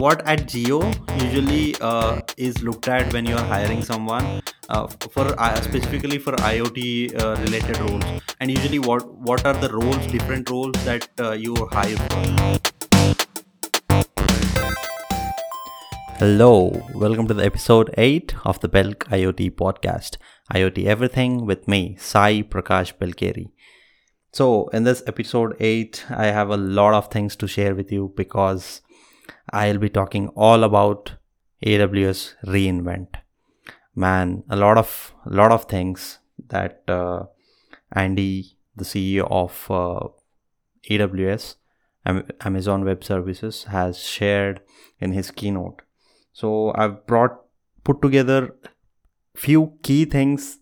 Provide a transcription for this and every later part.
what at Jio usually uh, is looked at when you're hiring someone uh, for uh, specifically for IoT uh, related roles, and usually what what are the roles, different roles that uh, you hire for? Hello, welcome to the episode 8 of the Belk IoT podcast. IoT Everything with me, Sai Prakash Belkeri. So, in this episode 8, I have a lot of things to share with you because I'll be talking all about AWS reInvent. Man, a lot of a lot of things that uh, Andy, the CEO of uh, AWS, Amazon Web Services, has shared in his keynote. So I've brought put together few key things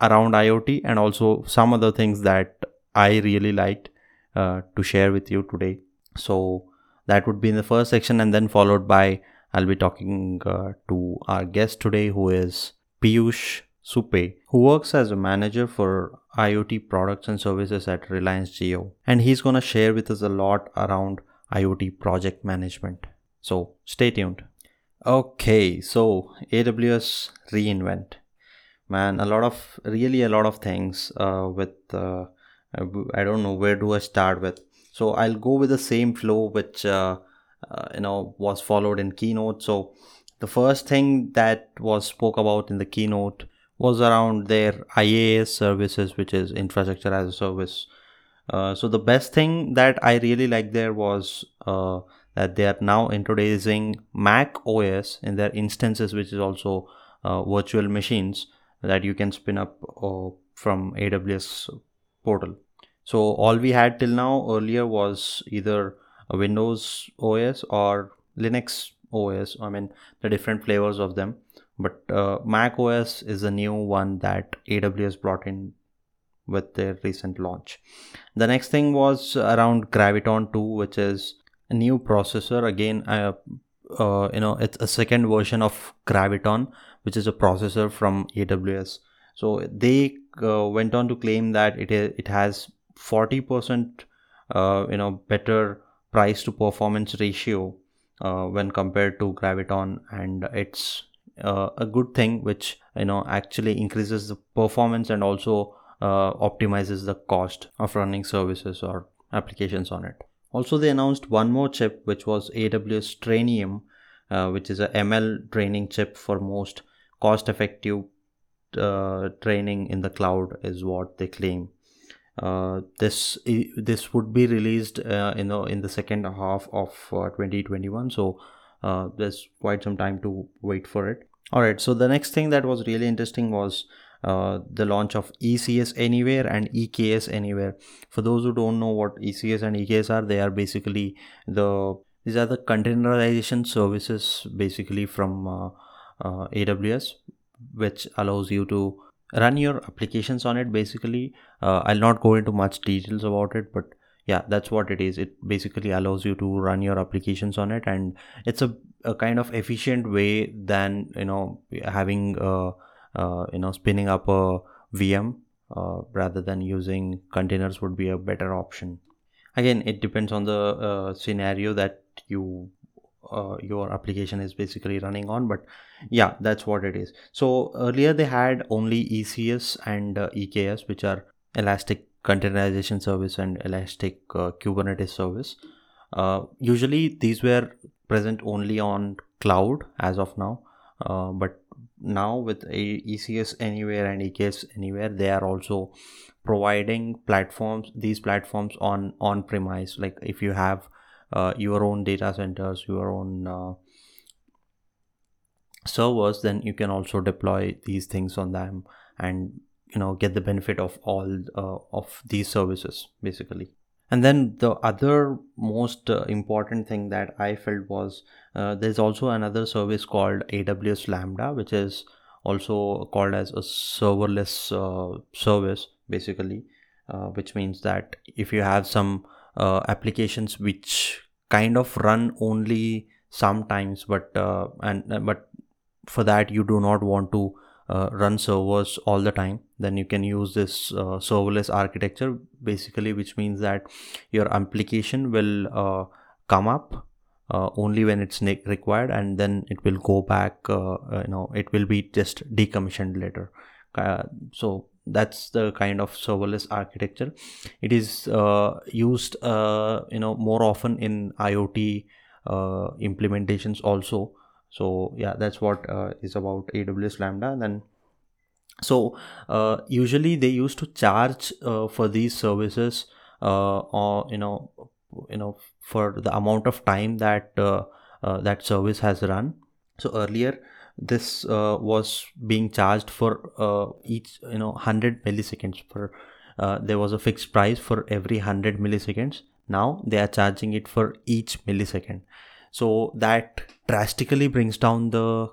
around IoT and also some other things that I really liked uh, to share with you today. So that would be in the first section and then followed by I'll be talking uh, to our guest today who is Piyush Supe, who works as a manager for IoT products and services at Reliance Jio. And he's going to share with us a lot around IoT project management. So stay tuned. Okay, so AWS reInvent. Man, a lot of really a lot of things uh, with uh, I don't know where do I start with. So I'll go with the same flow which uh, uh, you know was followed in keynote. So the first thing that was spoke about in the keynote was around their IaaS services, which is infrastructure as a service. Uh, so the best thing that I really like there was uh, that they are now introducing Mac OS in their instances, which is also uh, virtual machines that you can spin up uh, from AWS portal. So all we had till now earlier was either Windows OS or Linux OS. I mean the different flavors of them. But uh, Mac OS is a new one that AWS brought in with their recent launch. The next thing was around Graviton 2, which is a new processor. Again, uh, uh, you know, it's a second version of Graviton, which is a processor from AWS. So they uh, went on to claim that it it has 40% uh, you know better price to performance ratio uh, when compared to graviton. And it's uh, a good thing which you know actually increases the performance and also uh, optimizes the cost of running services or applications on it. Also they announced one more chip which was aws trainium uh, which is a ml training chip for most cost effective uh, training in the cloud is what they claim this this would be released uh, in the in the second half of uh, 2021 so uh, there's quite some time to wait for it. All right. So the next thing that was really interesting was uh, the launch of ECS Anywhere and EKS Anywhere. For those who don't know what ECS and EKS are, they are basically the these are the containerization services basically from uh, uh, AWS, which allows you to run your applications on it basically. Uh, i'll not go into much details about it but yeah that's what it is. It basically allows you to run your applications on it and it's a, a kind of efficient way than you know having uh, uh, you know spinning up a vm uh, rather than using containers would be a better option. Again it depends on the uh, scenario that you uh, your application is basically running on but yeah that's what it is. So earlier they had only ecs and uh, eks which are elastic containerization service and elastic uh, kubernetes service. Uh, usually these were present only on cloud as of now uh, but now with ecs anywhere and eks anywhere they are also providing platforms these platforms on on premise like if you have uh, your own data centers your own uh, servers then you can also deploy these things on them and you know get the benefit of all uh, of these services basically. And then the other most uh, important thing that i felt was uh, there's also another service called aws lambda which is also called as a serverless uh, service basically uh, which means that if you have some uh, applications which kind of run only sometimes but uh, and uh, but for that you do not want to uh, run servers all the time then you can use this uh, serverless architecture basically which means that your application will uh, come up uh, only when it's ne- required and then it will go back uh, you know it will be just decommissioned later. So that's the kind of serverless architecture. It is uh, used uh, you know more often in iot uh, implementations also. So yeah that's what is about aws lambda. Then so usually they used to charge for these services or you know you know for the amount of time that uh, uh, that service has run. So earlier this uh, was being charged for uh, each you know 100 milliseconds for uh, there was a fixed price for every 100 milliseconds. Now they are charging it for each millisecond. So that drastically brings down the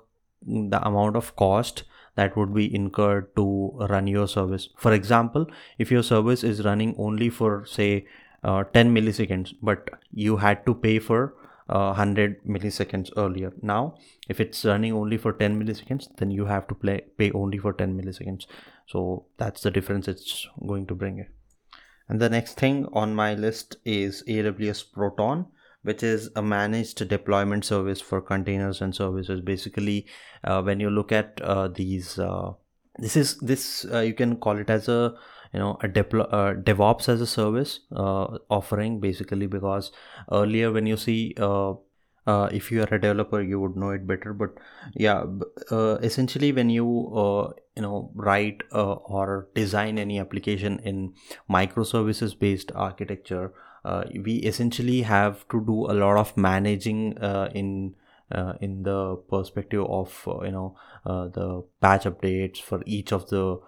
the amount of cost that would be incurred to run your service. For example if your service is running only for say uh, 10 milliseconds but you had to pay for uh, 100 milliseconds earlier. Now if it's running only for 10 milliseconds then you have to play pay only for 10 milliseconds. So that's the difference it's going to bring it. And the next thing on my list is aws proton which is a managed deployment service for containers and services. Basically uh, when you look at uh, these uh, this is this uh, you can call it as a you know a deploy uh, devops as a service uh, offering basically because earlier when you see uh, uh, if you are a developer you would know it better. But yeah uh, essentially when you uh, you know write uh, or design any application in microservices based architecture uh, we essentially have to do a lot of managing in in the perspective of you know the patch updates for each of the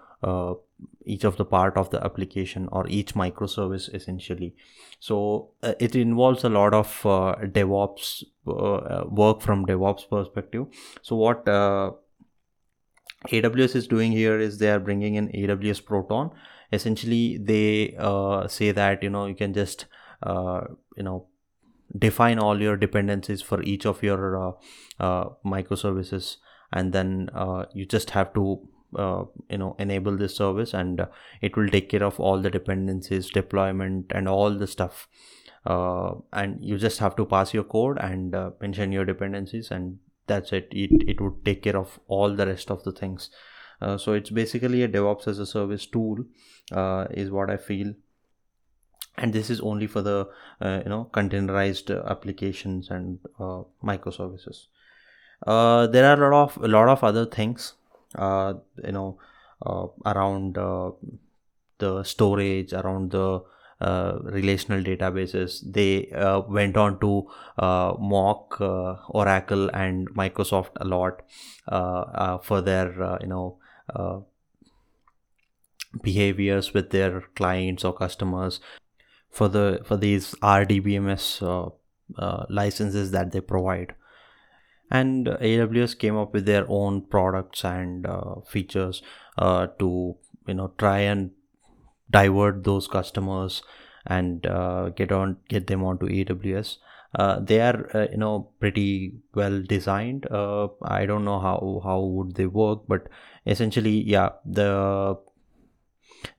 each of the part of the application or each microservice essentially. So uh, it involves a lot of uh, devops uh, work from devops perspective. So what uh, aws is doing here is they are bringing in aws proton. Essentially they uh, say that you know you can just uh, you know define all your dependencies for each of your microservices. And then you just have to uh, you know enable this service and uh, it will take care of all the dependencies deployment and all the stuff. Uh, and you just have to pass your code and uh, mention your dependencies and that's it. It, it would take care of all the rest of the things. Uh, so it's basically a devops as a service tool is what i feel. And this is only for the you know containerized applications and microservices. There are a lot of a lot of other things you know uh, around uh, the storage around the uh, relational databases. They uh, went on to uh, mock oracle and microsoft a lot for their you know behaviors with their clients or customers. For the for these rdbms licenses that they provide and aws came up with their own products and uh, features uh, to you know try and divert those customers and uh, get on get them onto aws uh, they are uh, you know pretty well designed. Uh, i don't know how how would they work but essentially yeah the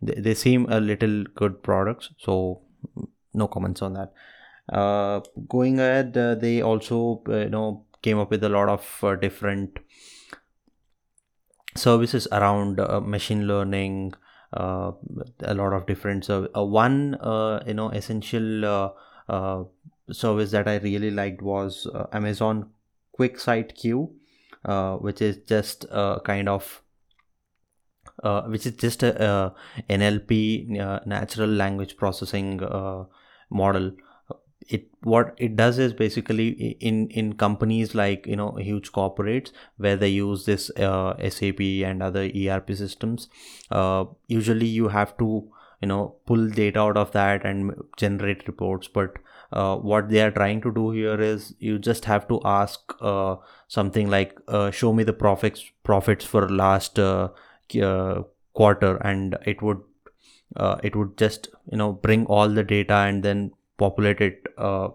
they, they seem a little good products so no comments on that. Going ahead they also you know came up with a lot of uh, different services around uh, machine learning uh, a lot of different so uh, one uh, you know essential uh, service that i really liked was amazon Quick QuickSight Q which is just a kind of which is just a, a nlp natural language processing model it what it does is basically in in companies like you know huge corporates where they use this uh, sap and other erp systems uh, usually you have to you know pull data out of that and generate reports. But uh, what they are trying to do here is you just have to ask uh, something like uh, show me the profits profits for last uh, quarter and it would it would just you know bring all the data and then populate it uh,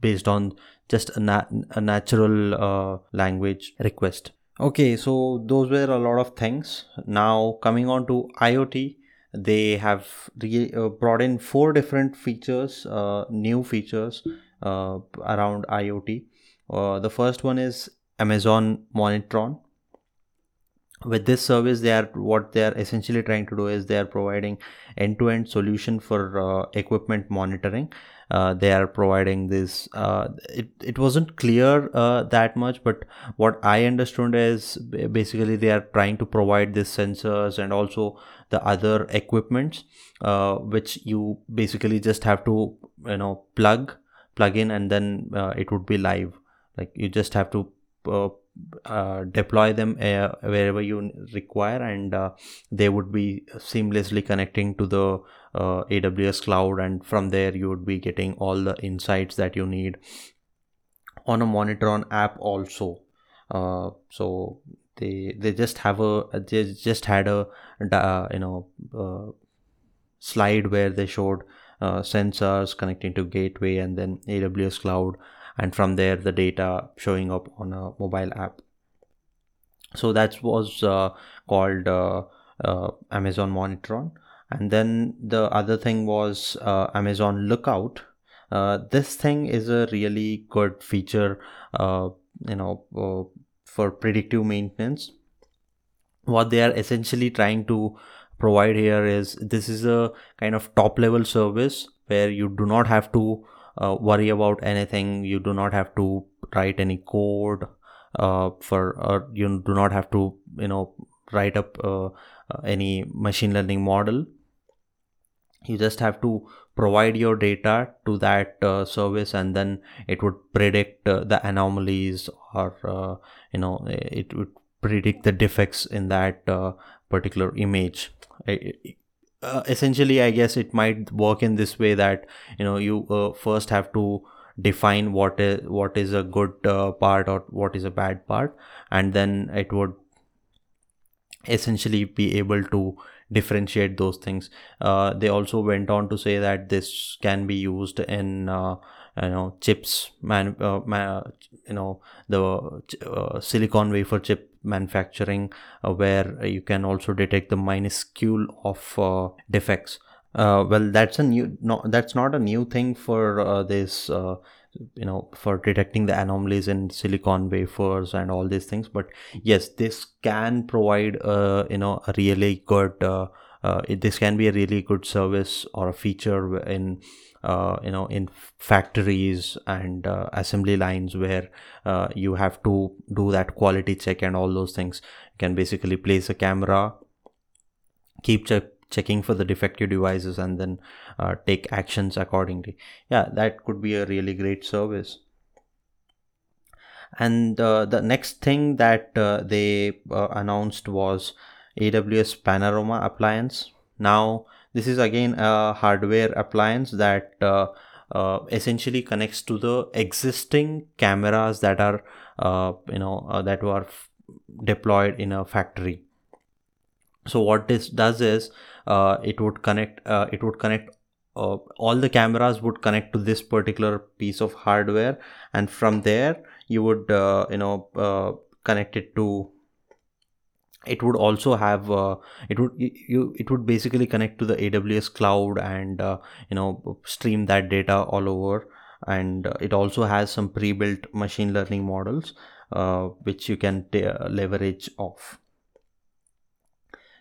based on just a, na- a natural uh, language request. Okay so those were a lot of things. Now coming on to iot they have re- uh, brought in four different features uh, new features around iot the first one is amazon monitron with this service they are what they are essentially trying to do is they are providing end-to-end solution for uh, equipment monitoring. Uh, they are providing this uh, it, it wasn't clear uh, that much but what i understood is basically they are trying to provide these sensors and also the other equipments uh, which you basically just have to you know plug plug in and then uh, it would be live. Like you just have to uh, deploy them uh, wherever you require and uh, they would be seamlessly connecting to the uh, aws cloud and from there you would be getting all the insights that you need on a monitron app also. Uh, so they they just have a they just had a you know slide where they showed sensors connecting to gateway and then aws cloud and from there the data showing up on a mobile app. So that was uh, called uh, uh, amazon monitron. And then the other thing was uh, amazon lookout. Uh, this thing is a really good feature uh, you know for predictive maintenance. What they are essentially trying to provide here is this is a kind of top level service where you do not have to uh, worry about anything. You do not have to write any code uh, for or you do not have to you know write up uh, uh any machine learning model. You just have to provide your data to that uh, service and then it would predict uh, the anomalies or you know it would predict the defects in that particular image uh, essentially i guess it might work in this way that you know you uh, first have to define what is what is a good uh, part or what is a bad part and then it would essentially be able to differentiate those things. Uh, they also went on to say that this can be used in uh, you know chips man, uh, man you know the uh, silicon wafer chip manufacturing uh, where you can also detect the minuscule of uh, defects. Uh, well that's a new no that's not a new thing for uh, this you know for detecting the anomalies in silicon wafers and all these things. But yes this can provide uh, you know a really good uh, uh, it, this can be a really good service or a feature in you know in factories and uh, assembly lines where uh, you have to do that quality check and all those things. You can basically place a camera keep check checking for the defective devices and then uh, take actions accordingly. Yeah that could be a really great service. And uh, the next thing that uh, they announced was aws panorama appliance. Now this is again a hardware appliance that uh, uh, essentially connects to the existing cameras that are uh, you know uh, that were f- deployed in a factory. So what this does is uh, it would connect uh, it would connect all the cameras would connect to this particular piece of hardware and from there you would you know connect it to it would also have uh, it would you it would basically connect to the aws cloud and uh, you know stream that data all over. And uh, it also has some pre-built machine learning models uh, which you can t- uh, leverage off.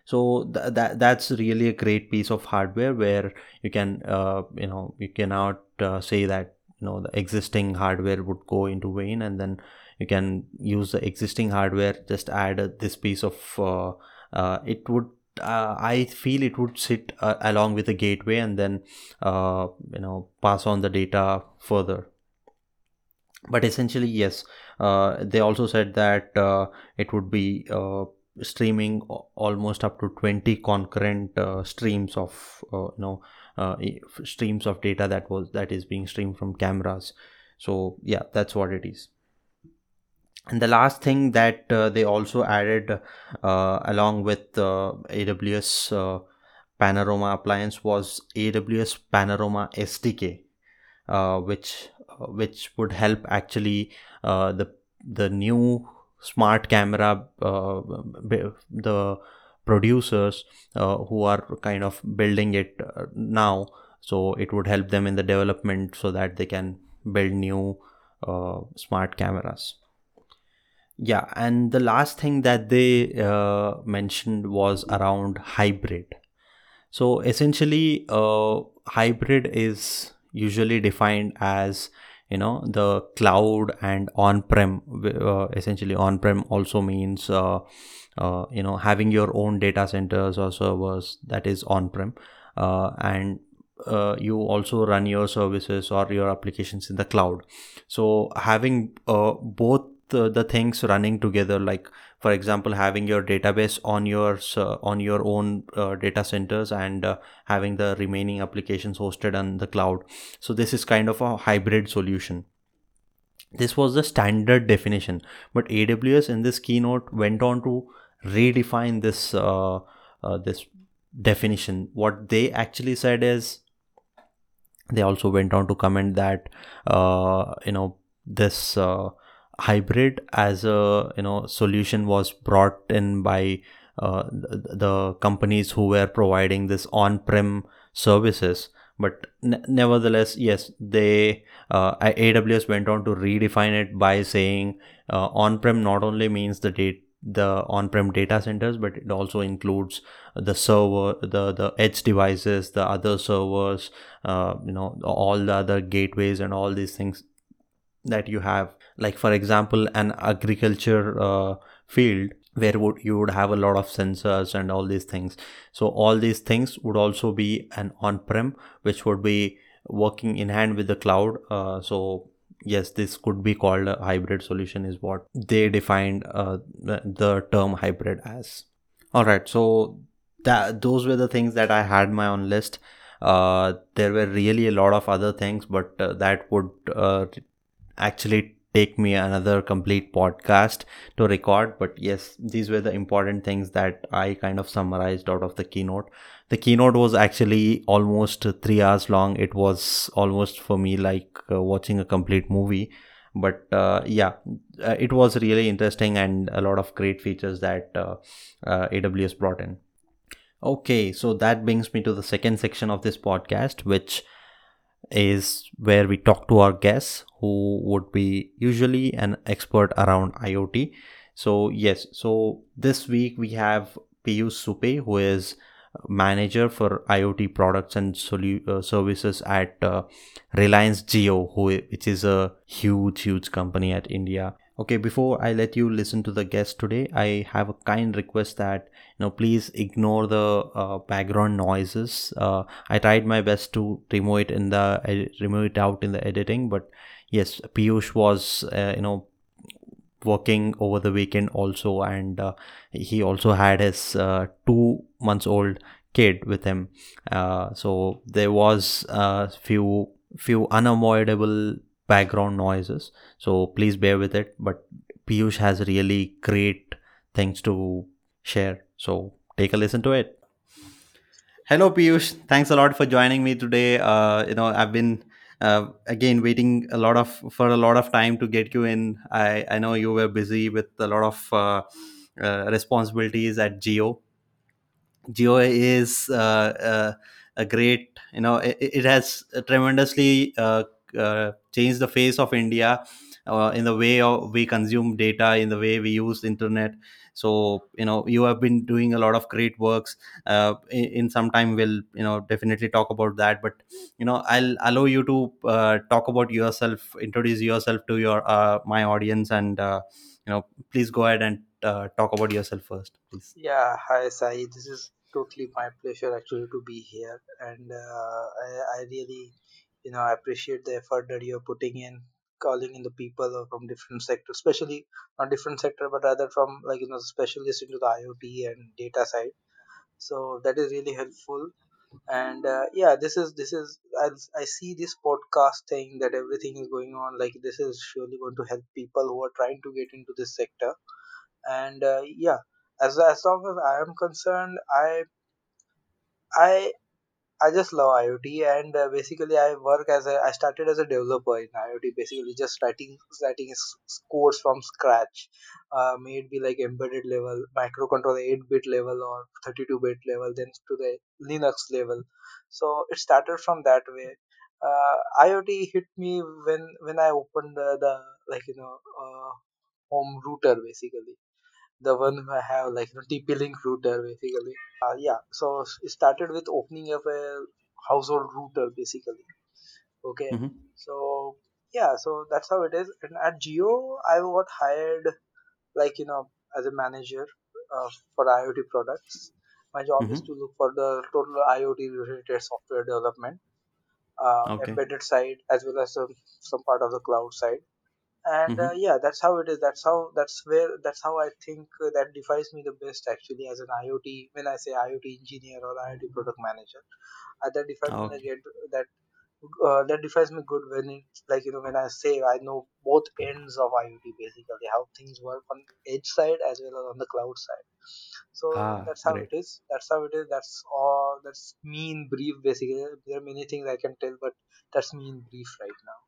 So th- that that's really a great piece of hardware where you can uh, you know you cannot say that you know the existing hardware would go into vain and then you can use the existing hardware just add uh, this piece of uh, uh, it would uh, I feel it would sit uh, along with the gateway and then uh, you know pass on the data further. But essentially, yes, they also said that it would be streaming almost up to 20 concurrent streams of you know streams of data that was that is being streamed from cameras. So yeah, that's what it is and the last thing that uh, they also added uh, along with uh, aws uh, panorama appliance was aws panorama sdk uh, which which would help actually the the new smart camera the producers who are kind of building it now so it would help them in the development so that they can build new smart cameras. Yeah, and the last thing that they uh, mentioned was around hybrid. So essentially, uh, hybrid is usually defined as you know the cloud and on-prem. Uh, essentially, on-prem also means uh, uh, you know having your own data centers or servers that is on-prem, uh, and uh, you also run your services or your applications in the cloud. So having uh, both the, the things running together like for example having your database on your uh, on your own uh, data centers and uh, having the remaining applications hosted on the cloud. So this is kind of a hybrid solution. This was the standard definition but aws in this keynote went on to redefine this uh, uh, this definition. What they actually said is they also went on to comment that uh, you know this hybrid as a you know solution was brought in by uh, the, companies who were providing this on-prem services. But n- nevertheless yes they uh, aws went on to redefine it by saying uh, on-prem not only means the date the on-prem data centers but it also includes the server the the edge devices the other servers uh, you know all the other gateways and all these things that you have like for example an agriculture uh, field where would you would have a lot of sensors and all these things. So all these things would also be an on-prem which would be working in hand with the cloud. Uh, so yes this could be called a hybrid solution is what they defined uh, the term hybrid as. All right so that those were the things that i had my own list. Uh, there were really a lot of other things but uh, that would uh, actually take me another complete podcast to record but yes these were the important things that i kind of summarized out of the keynote. The keynote was actually almost 3 hours long. It was almost for me like uh, watching a complete movie. But uh, yeah uh, it was really interesting and a lot of great features that uh, uh, aws brought in. Okay so that brings me to the second section of this podcast which is where we talk to our guests who would be usually an expert around IoT. So, yes, so this week we have Piyush Supe, who is manager for IoT products and solu- uh, services at uh, Reliance Jio, who which is a huge, huge company at India. Okay, before I let you listen to the guest today, I have a kind request that you know please ignore the uh, background noises. Uh, I tried my best to remove it in the remove it out in the editing, but yes, Piyush was uh, you know working over the weekend also, and uh, he also had his uh, two months old kid with him. Uh, so there was a few few unavoidable background noises. So please bear with it. But piyush has really great things to share. So take a listen to it. Hello piyush. Thanks a lot for joining me today. Uh, you know i've been uh, again waiting a lot of for a lot of time to get you in. I i know you were busy with a lot of uh, uh responsibilities at Jio Jio is uh, uh, a great you know it, it has tremendously uh, uh, change the face of India uh, in the way of we consume data, in the way we use internet. So you know you have been doing a lot of great works. Uh, in, in, some time, we'll you know definitely talk about that. But you know I'll allow you to uh, talk about yourself, introduce yourself to your uh, my audience, and uh, you know please go ahead and talk about yourself first, please. Yeah, hi Sai. This is totally my pleasure actually to be here, and I, I really you know i appreciate the effort that you're putting in calling in the people from different sectors especially not different sector but rather from like you know specialists into the iot and data side. So that is really helpful. And uh, yeah this is this is I, I see this podcast thing that everything is going on like this is surely going to help people who are trying to get into this sector. And uh, yeah as as long as i am concerned i i I just love IoT, and uh, basically I work as a. I started as a developer in IoT, basically just writing writing codes from scratch, may it be like embedded level, microcontroller 8-bit level or 32-bit level, then to the Linux level. So it started from that way, uh, iot hit me when when i opened the, the like you know uh, home router basically the one I have like you know TP-Link router basically. Uh, yeah, so it started with opening up a household router basically. Okay, Mm-hmm. so yeah, so that's how it is. And at Jio, I got hired like you know as a manager uh, for IoT products. My job is Mm-hmm. to look for the total IoT related software development, uh, Okay. embedded side as well as some, some part of the cloud side and uh, Mm-hmm. yeah that's how it is. That's how that's where that's how i think uh, that defines me the best actually as an iot when i say iot engineer or iot product manager. Uh, that defines me Okay. again that uh, that defines me good when it's like you know when i say i know both ends of iot basically how things work on edge side as well as on the cloud side. So Ah, that's how it great. is. That's how it is. That's all that's me in brief basically. There are many things i can tell but that's me in brief right now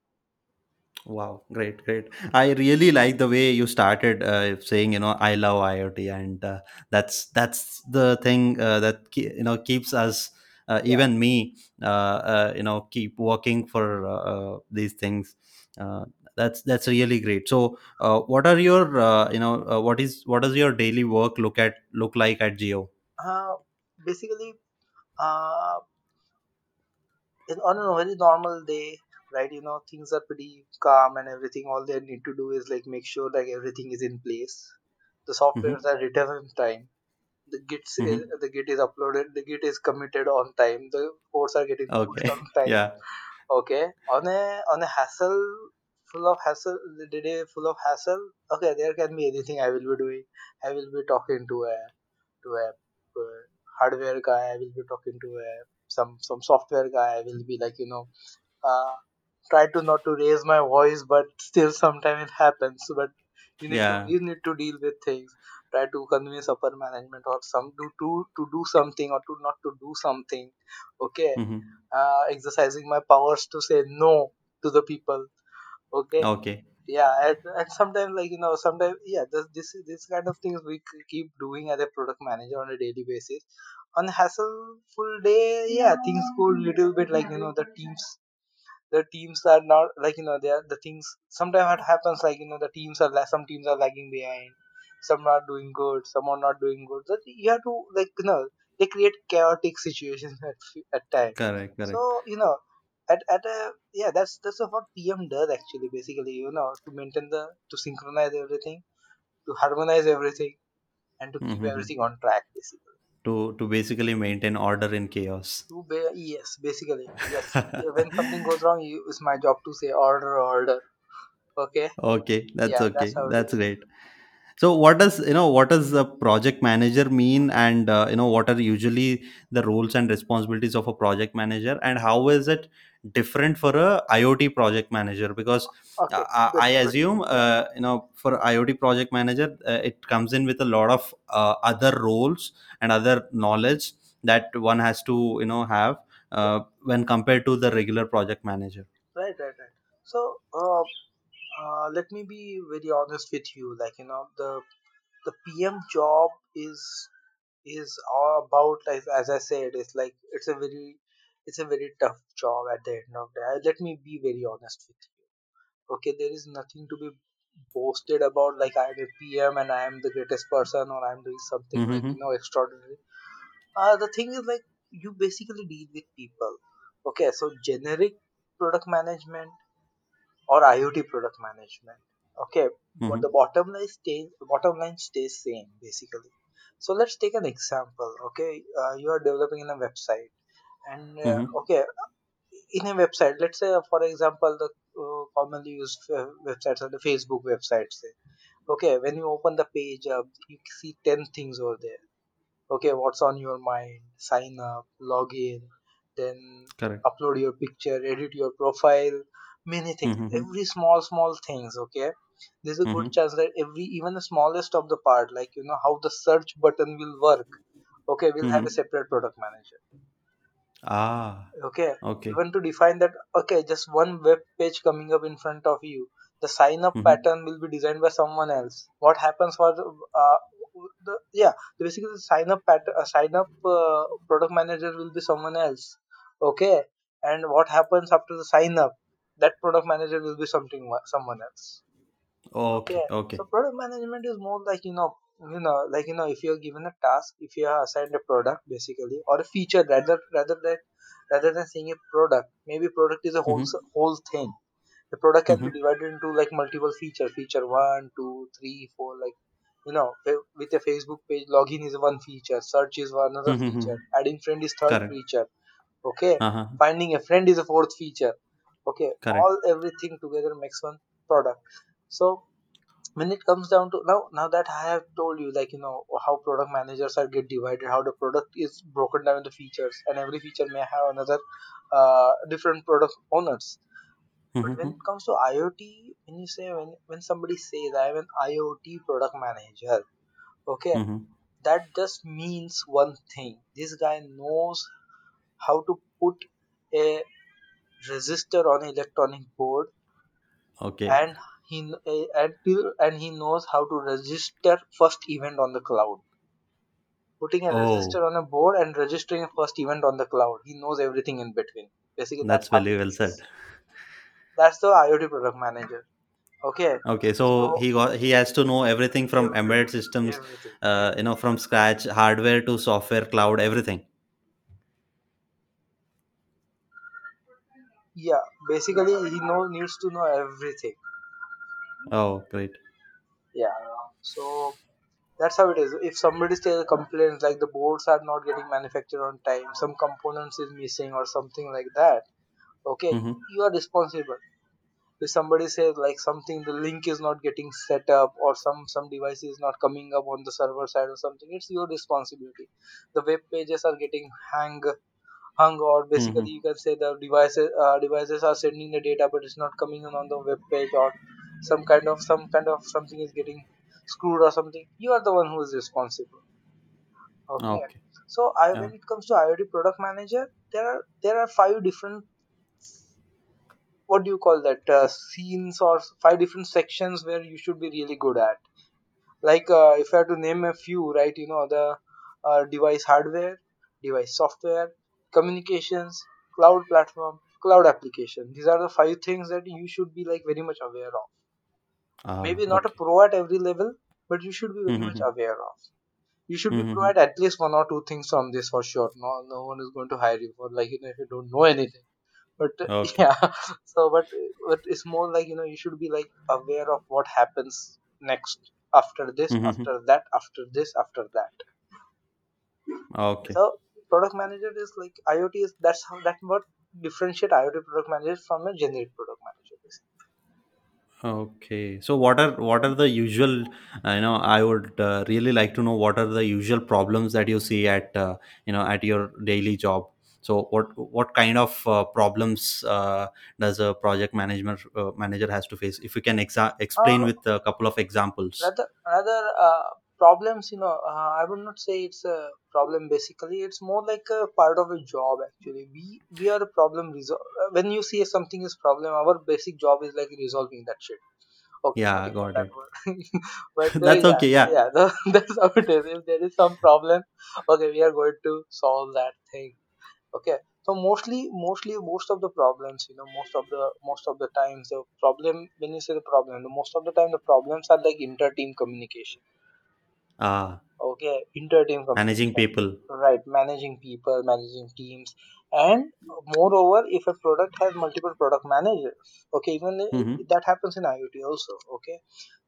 Wow, great, great. I really like the way you started uh, saying, you know, I love IoT, and uh, that's that's the thing uh, that ke- you know keeps us, uh, yeah even me, uh, uh, you know, keep working for uh, uh, these things. Uh, that's that's really great. So, uh, what are your, uh, you know, uh, what is what does your daily work look at look like at Jio? uh, basically uh, in, on a very normal day, right? You know, things are pretty calm and everything. All they need to do is like make sure like everything is in place. The softwares Mm-hmm. are written on time. The gits is, Mm-hmm. the git is uploaded. The git is committed on time. The codes are getting pushed Okay. on time. yeah. Okay. On a on a hassle full of hassle the day full of hassle. Okay, there can be anything I will be doing. I will be talking to a to a uh, hardware guy. I will be talking to a some some software guy. I will be like you know uh, try to not to raise my voice, but still sometimes it happens. But you need to you need to deal with things. Try to convince upper management or some to to to do something or to not to do something. Okay, Mm-hmm. uh, exercising my powers to say no to the people. Okay, Okay. yeah, and, and sometimes like you know sometimes yeah this this this kind of things we keep doing as a product manager on a daily basis. On a hassleful day, yeah, things go a little bit like you know the teams the teams are not like you know they are the things sometimes it happens like you know the teams are some teams are lagging behind some are doing good some are not doing good but you have to like you know they create chaotic situations at, at times Correct. correct so you know at, at a yeah that's that's what pm does actually basically you know to maintain the to synchronize everything to harmonize everything and to keep Mm-hmm. everything on track basically To to basically maintain order in chaos. yes basically yes when something goes wrong you, it's my job to say order order okay Okay, that's yeah okay. it That's great. So, what does you know? What does the project manager mean, and uh, you know, what are usually the roles and responsibilities of a project manager, and how is it different for a IoT project manager? Because uh, okay I I assume uh, you know, for IoT project manager, uh, it comes in with a lot of uh, other roles and other knowledge that one has to you know have uh, when compared to the regular project manager. right right right so uh, uh, let me be very honest with you like you know the the pm job is is all about like as i said it's like it's a very it's a very tough job at the end of the day. Let me be very honest with you. Okay there is nothing to be boasted about like i'm a pm and i am the greatest person or i'm doing something like Mm-hmm. you know extraordinary. Uh, the thing is like you basically deal with people. Okay so generic product management or iot product management okay but Mm-hmm. the bottom line stays bottom line stays same basically. So let's take an example okay? Uh, you are developing in a website and uh, Mm-hmm. okay in a website let's say uh, for example the uh, commonly used websites are the facebook websites okay when you open the page up you see 10 things over there okay what's on your mind sign up log in then Correct. upload your picture edit your profile many things Mm-hmm. every small small things okay there's a good Mm-hmm. chance that every even the smallest of the part like you know how the search button will work okay we'll have a Mm-hmm. separate product manager Ah, okay okay. even to define that okay just one web page coming up in front of you the sign up Mm-hmm. pattern will be designed by someone else what happens for the, uh, the yeah basically the sign up pattern uh, sign up uh, product manager will be someone else okay and what happens after the sign up that product manager will be something someone else okay Okay. Okay. so product management is more like you know you know like you know if you're given a task if you are assigned a product basically or a feature rather rather than rather than saying a product maybe product is a whole Mm-hmm. whole thing the product can be Mm-hmm. divided into like multiple feature feature one two three four like you know with a facebook page login is one feature search is one another Mm-hmm. feature adding friend is third Correct. feature okay Uh-huh. finding a friend is a fourth feature okay Correct. all everything together makes one product so when it comes down to now now that i have told you like you know how product managers are get divided how the product is broken down into features and every feature may have another uh, different product owners but when Mm-hmm. it comes to iot when you say when when somebody says i am an iot product manager okay Mm-hmm. that just means one thing this guy knows how to put a resistor on electronic board Okay. and he eh, and, and he knows how to register first event on the cloud. Putting a Oh, register on a board and registering a first event on the cloud. He knows everything in between. Basically that's that's it well said. that's the iot product manager. Okay. Okay, so so he got he has to know everything from embedded systems, uh, you know, from scratch, hardware to software, cloud, everything. yeah basically he know needs to know everything Oh, great. yeah so that's how it is if somebody still complains like the boards are not getting manufactured on time some components is missing or something like that okay Mm-hmm. you are responsible if somebody says like something the link is not getting set up or some some device is not coming up on the server side or something it's your responsibility the web pages are getting hang hung or basically Mm-hmm. you can say the devices uh, devices are sending the data but it's not coming in on the web page or some kind of some kind of something is getting screwed or something you are the one who is responsible. Okay? Okay. so I, Yeah. when it comes to iot product manager there are there are five different what do you call that uh, scenes or five different sections where you should be really good at. Like uh, if i have to name a few right you know the uh, device hardware device software communications cloud platform cloud application. These are the five things that you should be like very much aware of Ah, maybe not a pro at every level but you should be very much Mm-hmm. aware of you should be pro Mm-hmm. at at least one or two things from this for sure no no one is going to hire you for like you know if you don't know anything but uh, Okay. yeah so but but it's more like you know you should be like aware of what happens next after this Mm-hmm. after that after this after that Okay. so product manager is like iot is that's how that what differentiate iot product manager from a generic product manager. Okay. So what are what are the usual, uh, you know, I would uh, really like to know what are the usual problems that you see at uh, you know at your daily job. So what what kind of uh, problems uh, does a project management uh, manager has to face? If you can exa- explain uh, with a couple of examples. rather rather uh, problems you know uh, i would not say it's a problem basically it's more like a part of a job actually we we are a problem resol- uh, when you see something is problem our basic job is like resolving that shit okay Yeah, got that it. but uh, That's yeah okay. Yeah. yeah that's how it is if there is some problem okay we are going to solve that thing okay so mostly mostly most of the problems you know most of the most of the times the problem when you say the problem the most of the time the problems are like inter team communication Ah, okay inter team managing people. right managing people managing teams and moreover if a product has multiple product managers okay even Mm-hmm. that happens in iot also okay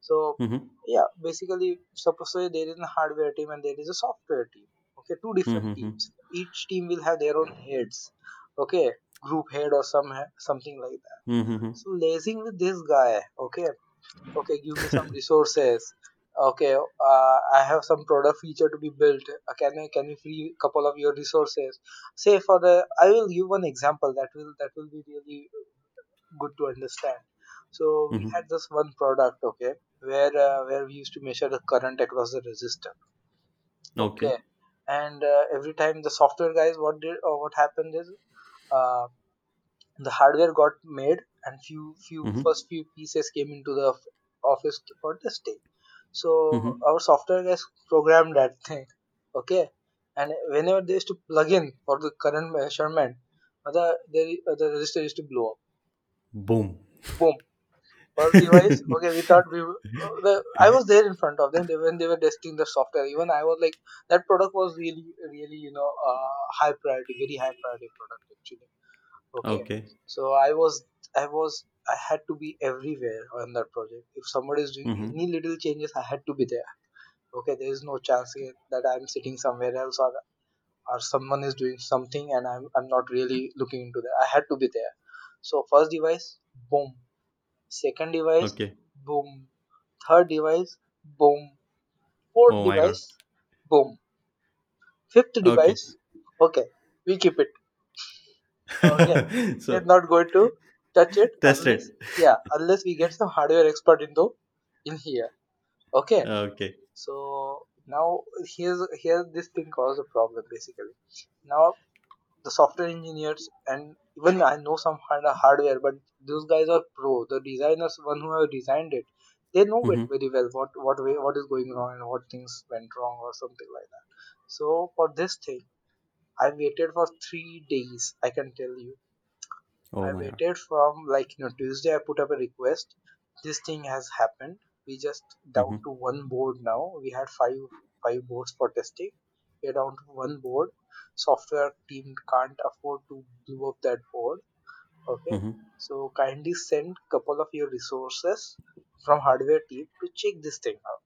so Mm-hmm. yeah basically suppose there is a hardware team and there is a software team okay two different Mm-hmm. teams each team will have their own heads okay group head or some something like that Mm-hmm. so liaising with this guy okay okay give me some resources okay uh, i have some product feature to be built uh, can i can you free couple of your resources say for the i will give one example that will that will be really good to understand so we Mm-hmm. had this one product okay where uh, where we used to measure the current across the resistor Okay. okay and uh, every time the software guys what did or what happened is uh, the hardware got made and few few Mm-hmm. first few pieces came into the office for testing so Mm-hmm. our software guys programmed that thing okay and whenever they used to plug in for the current measurement the the, the register used to blow up Boom. boom first device okay we thought we the, i was there in front of them when they were testing the software even i was like that product was really really you know uh, high priority very high priority product actually okay Okay. so i was i was i had to be everywhere on that project. If somebody is doing Mhm. any little changes i had to be there. Okay there is no chance that i'm sitting somewhere else or or someone is doing something and i'm, I'm not really looking into that. I had to be there. So first device boom. Second device Okay. boom. Third device boom. Fourth Oh device boom. Fifth Okay. device okay. We keep it. Okay. So we're not going to touch it. Test unless it. yeah unless we get some hardware expert into in here. Okay. Okay. so now here's here this thing caused a problem basically. Now the software engineers and even i know some kind of hardware but those guys are pro. The designers one who have designed it they know it Mhm. very well what what way what is going wrong and what things went wrong or something like that. So for this thing i waited for three days i can tell you Oh I my god. waited from like you know Tuesday. I put up a request. This thing has happened. We just down Mhm. to one board now. We had five five boards for testing. We're down to one board. Software team can't afford to blow up that board. Okay, Mhm. so kindly send couple of your resources from hardware team to check this thing out.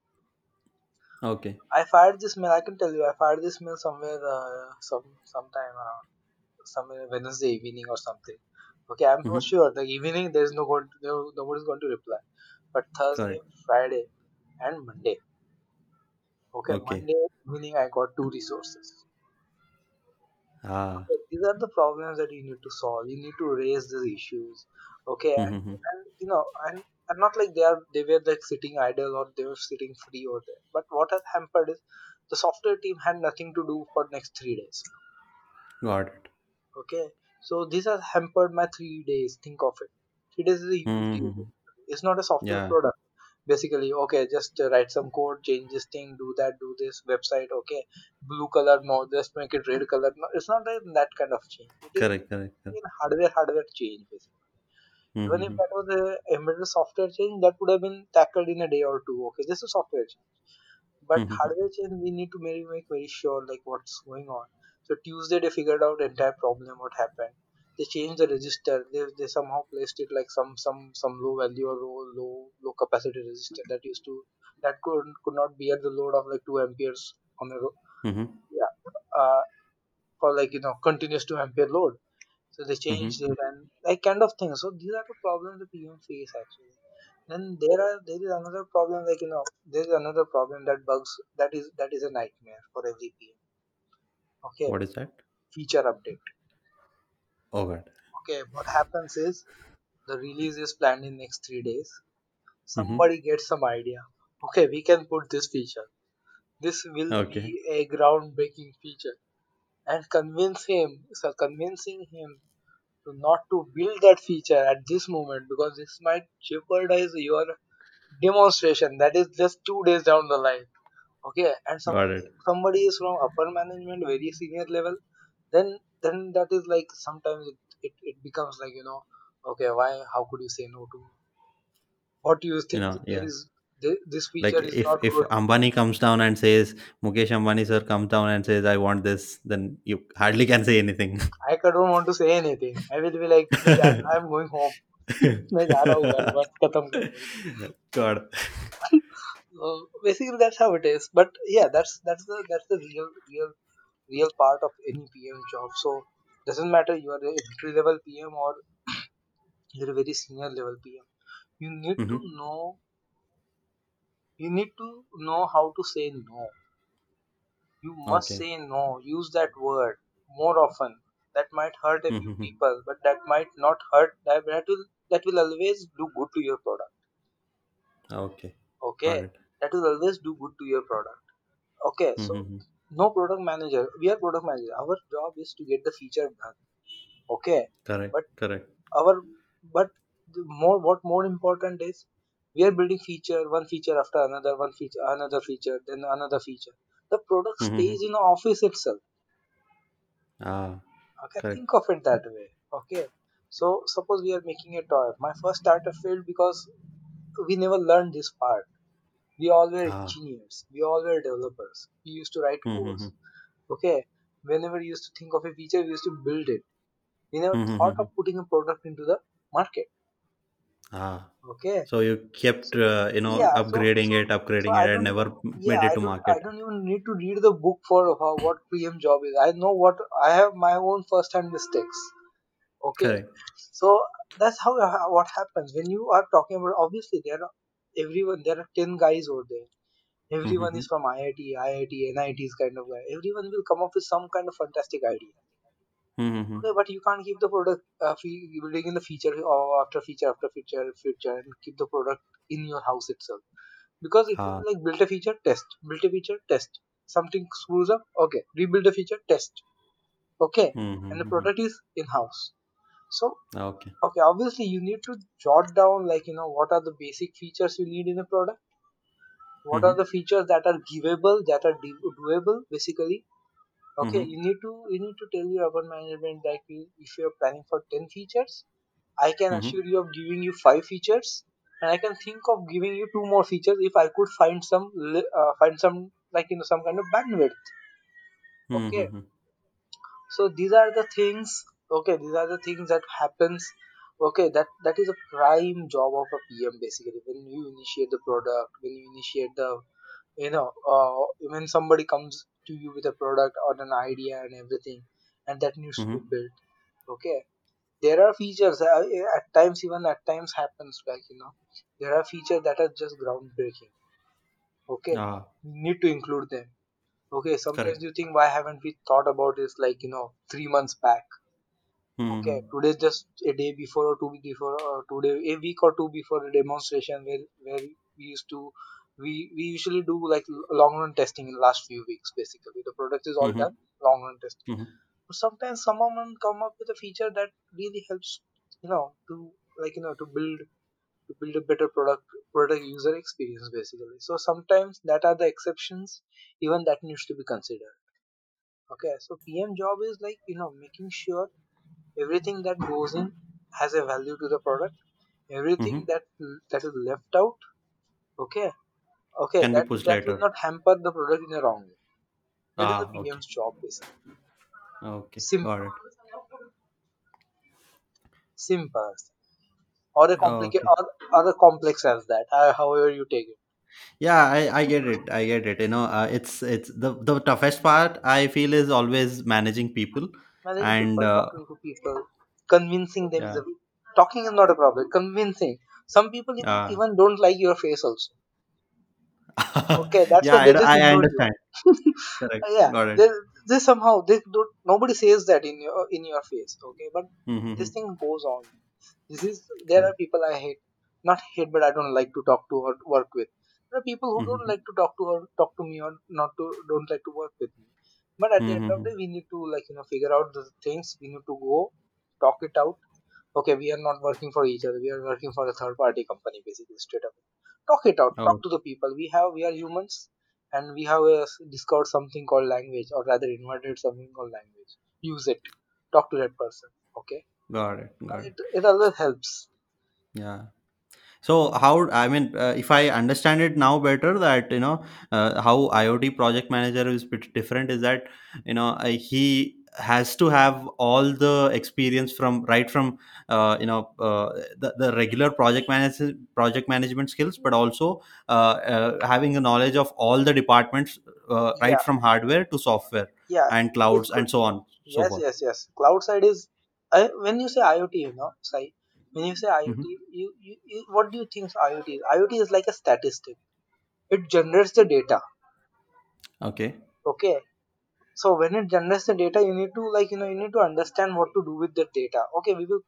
Okay. I fired this mail. I can tell you, I fired this mail somewhere uh, some sometime around somewhere Wednesday evening or something. Okay, I'm for Mhm. sure the evening there's no going to, no, nobody's going to reply. But Thursday, Correct. Friday, and Monday. Okay, Okay. Monday evening I got two resources. Ah. Okay, these are the problems that you need to solve. You need to raise these issues. Okay, and, Mhm. and you know, and and not like they are they were like sitting idle or they were sitting free over there. But what has hampered is the software team had nothing to do for next three days. Got it. Okay, so this has hampered my three days. Think of it. Three days is a huge deal. Mhm. It's not a software Yeah. product. Basically, okay, just uh, write some code, change this thing, do that, do this website. Okay, blue color, no, just make it red color. No, it's not like that kind of change. It is Correct. Correct. correct. in hardware, hardware change. Basically, even if Mhm. that was a embedded software change, that would have been tackled in a day or two. Okay, this is software change but Mhm. hardware change we need to maybe make very sure like what's going on so tuesday they figured out the entire problem what happened they changed the register they, they somehow placed it like some some some low value or low low, low capacity resistor that used to that could could not bear the load of like 2 amperes on a ro- Mhm. yeah uh, for like you know continuous 2 ampere load so they changed Mhm. it and like kind of things so these are the problems the pm face actually then there are there is another problem like you know there is another problem that bugs that is that is a nightmare for every PM. Okay, What is that? feature update. Oh god. Okay, what happens is the release is planned in next three days. Mhm. Somebody gets some idea. Okay, we can put this feature. This will Okay. be a groundbreaking feature, and convince him. So convincing him to not to build that feature at this moment because this might jeopardize your demonstration. That is just two days down the line okay and somebody, somebody is from upper management very senior level then then that is like sometimes it, it, it becomes like you know okay why how could you say no to what do you think you know, yeah. this feature like if, if good. Ambani comes down and says Mukesh Ambani sir comes down and says I want this then you hardly can say anything. I don't want to say anything. I will be like I'm going home. God. so basically that's how it is but yeah that's that's the that's the real real real part of any pm job so doesn't matter you are the entry level pm or you're a very senior level pm you need to Mhm. know you need to know how to say no you must Okay. say no use that word more often that might hurt a few Mhm. people but that might not hurt that, that will that will always do good to your product Okay. Okay. That will always do good to your product okay so Mhm. no product manager we are product manager our job is to get the feature done okay Correct. but Correct. our but the more what more important is we are building feature one feature after another one feature another feature then another feature the product Mhm. stays in the office itself Ah. Okay, correct think of it that way. Okay, so suppose we are making a toy. My first startup failed because we never learned this part. We all were ah engineers. We all were developers. We used to write mm-hmm. codes. Okay, whenever we used to think of a feature, we used to build it. We never thought Mm-hmm. of putting a product into the market. ah Okay, so you kept uh, you know yeah, upgrading so it upgrading I it and never yeah made it to don't I don't even need to read the book for how, what PM job is. I know what I have my own first hand mistakes. Okay, correct so that's how what happens when you are talking about. Obviously, there are everyone. There are ten guys over there. Everyone mm-hmm. is from IIT, IIT, NITs kind of guy. Everyone will come up with some kind of fantastic idea. Mm-hmm. Okay, but you can't keep the product uh, fe- building in the feature or after feature after feature feature and keep the product in your house itself because it will ah like build a feature test build a feature test something screws up okay rebuild the feature test okay and the mm-hmm. product is in house so okay okay obviously you need to jot down like you know what are the basic features you need in a product what are mm-hmm. the features that are givable that are do- doable basically okay Mm-hmm. you need to you need to tell your urban management that you, if you're planning for 10 features i can Mm-hmm. assure you of giving you 5 features and i can think of giving you two more features if i could find some uh, find some like you know some kind of bandwidth okay Mm-hmm. so these are the things okay these are the things that happens. Okay that that is a prime job of a pm basically. When you initiate the product when you initiate the you know uh, when somebody comes to you with a product or an idea and everything and that needs to be Mm-hmm. built. Okay? There are features uh, at times even at times happens like you know there are features that are just groundbreaking. Okay? Ah. You need to include them. Okay sometimes correct. you think why haven't we thought about this like you know three months back okay mm-hmm. today just a day before or two week before or today a week or two before the demonstration where where we used to we we usually do like long run testing in the last few weeks basically the product is all Mm-hmm. done long run testing Mm-hmm. but sometimes someone come up with a feature that really helps you know to like you know to build to build a better product product user experience basically so sometimes that are the exceptions even that needs to be considered okay so pm job is like you know making sure everything that goes in has a value to the product. Everything Mm-hmm. that that is left out okay. Okay can that that will not hamper the product in a wrong way. That is the ah okay. pm's job basically. Okay simple. simple or a complicate okay. or, or a complex as that uh, however you take it. Yeah i i get it. I get it. You know uh, it's it's the the toughest part i feel is always managing people and uh, talking to people. Convincing them is a talking is not a problem. Convincing. Some people even, uh, even don't like your face also. Okay that's yeah why I, I understand. Correct. Yeah got it. they, they somehow they don't nobody says that in your in your face okay? But mm-hmm. this thing goes on. This is there are people i hate. Not hate but i don't like to talk to or work with. There are people who don't mm-hmm. like to talk to or talk to me or not to don't like to work with me but at the end of Mm-hmm. the day we need to like you know figure out the things. We need to go talk it out. Okay we are not working for each other. We are working for a third party company basically straight up. Talk it out. Talk oh. to the people. We have we are humans and we have a discovered something called language or rather invented something called language. Use it. Talk to that person. Okay? Got it. Uh, got it it, it always helps. Yeah so how i mean uh, if i understand it now better that you know uh, how iot project manager is bit different is that you know uh, he has to have all the experience from right from uh, you know uh, the, the regular project manage, project management skills but also uh, uh, having a knowledge of all the departments uh, right yeah. from hardware to software yeah. and clouds and so on so yes forth. yes yes. Cloud side is I, when you say iot you know say when you say iot hmm you, you, you what do you think iot is iot is like a statistic. It generates the data. Okay. Okay. So when it generates the data you need to like you know you need to understand what to do with the data. Okay we will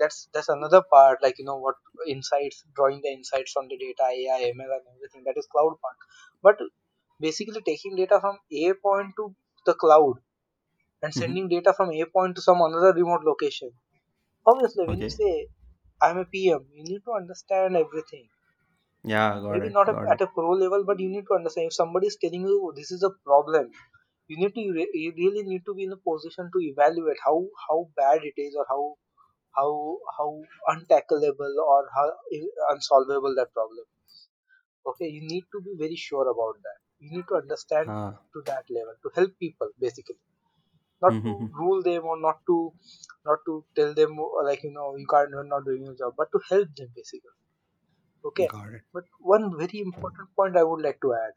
that's that's another part like you know what insights drawing the insights from the data ai ml and everything that is cloud part. But basically taking data from a point to the cloud and hmm sending data from a point to some another remote location. Obviously when you okay. say i'm a pm you need to understand everything. Yeah got maybe it not a, got it. at a pro level but you need to understand. If somebody is telling you "Oh, this is a problem you need to you really need to be in a position to evaluate how how bad it is or how how how untackleable or how unsolvable that problem is. Okay you need to be very sure about that. You need to understand Ah. to that level to help people basically not to Mm-hmm. rule them or not to not to tell them uh, like you know you can't you're not doing your job but to help them basically okay Got it. but one very important point i would like to add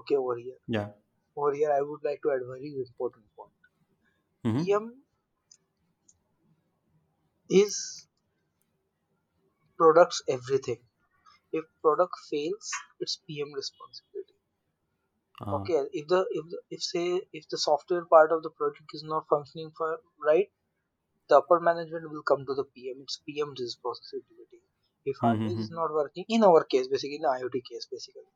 okay over here Yeah. over here i would like to add very important point Mm-hmm. pm is products everything if product fails it's pm responsibility Ah. okay if the if the, if say if the software part of the project is not functioning for right the upper management will come to the pm it's pm's responsibility if hardware is Mm-hmm. not working in our case basically in the iot case basically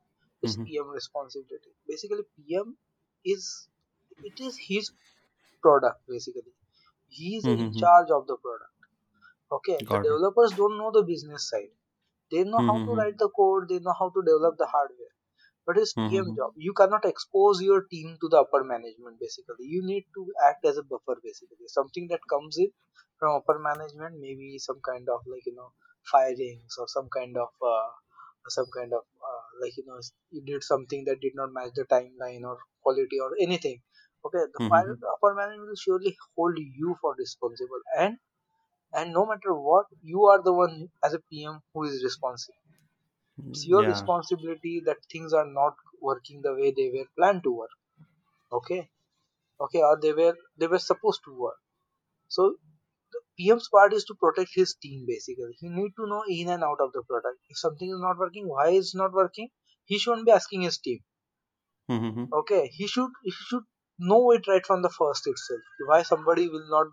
it's Mm-hmm. pm responsibility basically pm is it is his product basically he is in Mm-hmm. charge of the product okay the Got it. developers don't know the business side they know how to Mm-hmm. write the code they know how to develop the hardware but it's pm Mm-hmm. job. You cannot expose your team to the upper management basically. You need to act as a buffer basically. Something that comes in from upper management maybe some kind of like you know firings or some kind of uh, some kind of uh, like you know you did something that did not match the timeline or quality or anything. Okay the Mm-hmm. the upper management will surely hold you for responsible. And and no matter what you are the one as a pm who is responsible it's your Yeah. responsibility that things are not working the way they were planned to work. Okay? Okay or they were they were supposed to work. So the pm's part is to protect his team basically. He need to know in and out of the product. If something is not working why it's not working he shouldn't be asking his team. Mm-hmm. okay? He should he should know it right from the first itself. Why somebody will not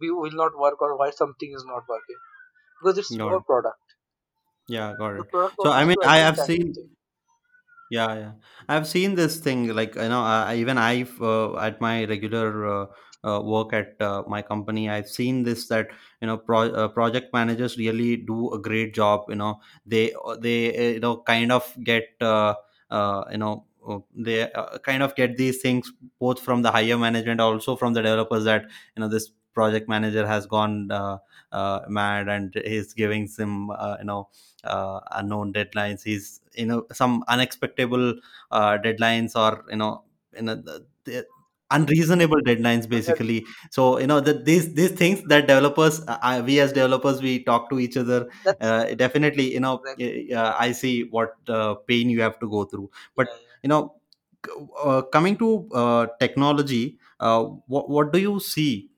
be will not work or why something is not working. Because it's Got your product Yeah, got the it. product So I mean, to I have seen Yeah, yeah. I've seen this thing like you know, uh, even I uh, at my regular uh, uh, work at uh, my company, I've seen this that you know pro- uh, project managers really do a great job. You know, they they uh, you know kind of get uh, uh, you know uh, they uh, kind of get these things both from the higher management, also from the developers that you know this project manager has gone uh, uh, mad and is giving some uh, you know uh, unknown deadlines. He's you know some unexpectable uh, deadlines or you know you know the, the unreasonable deadlines basically. So you know that these these things that developers uh, we as developers we talk to each other uh, definitely you know exactly. uh, i see what uh, pain you have to go through. But yeah yeah. you know c- uh, coming to uh, technology uh, what, what do you see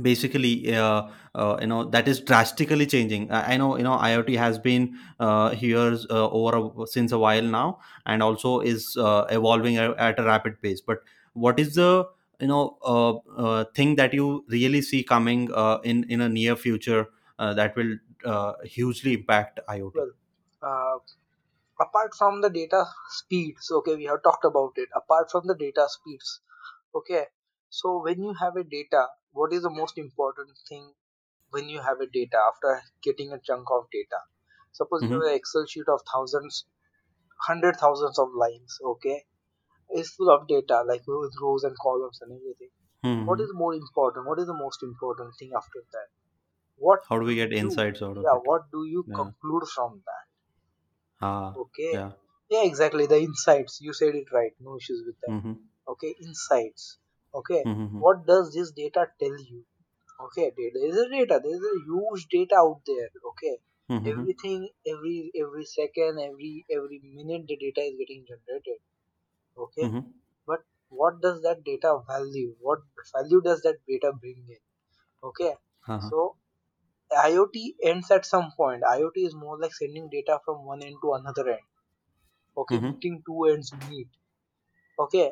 basically uh, uh, you know that is drastically changing. I, know you know iot has been uh, here uh, over a, since a while now and also is uh, evolving at a rapid pace. But what is the you know uh, uh, thing that you really see coming uh, in in a near future uh, that will uh, hugely impact iot well uh, apart from the data speeds okay we have talked about it. Apart from the data speeds okay so when you have a data what is the most important thing when you have a data after getting a chunk of data? Suppose you have mm-hmm. an excel sheet of thousands hundred thousands of lines okay? It's full of data like with rows and columns and everything. What Mm-hmm. is more important? What is the most important thing after that? What how do we get you insights out of yeah it? what do you yeah. conclude from that? Ah okay? yeah. Yeah exactly the insights. You said it right no issues with that. Mm-hmm. okay insights okay Mm-hmm. what does this data tell you okay data is a data there is a huge data out there okay Mm-hmm. everything every every second every every minute the data is getting generated okay Mm-hmm. but what does that data value what value does that data bring in okay Uh-huh. so iot ends at some point iot is more like sending data from one end to another end okay Mm-hmm. meeting two ends meet okay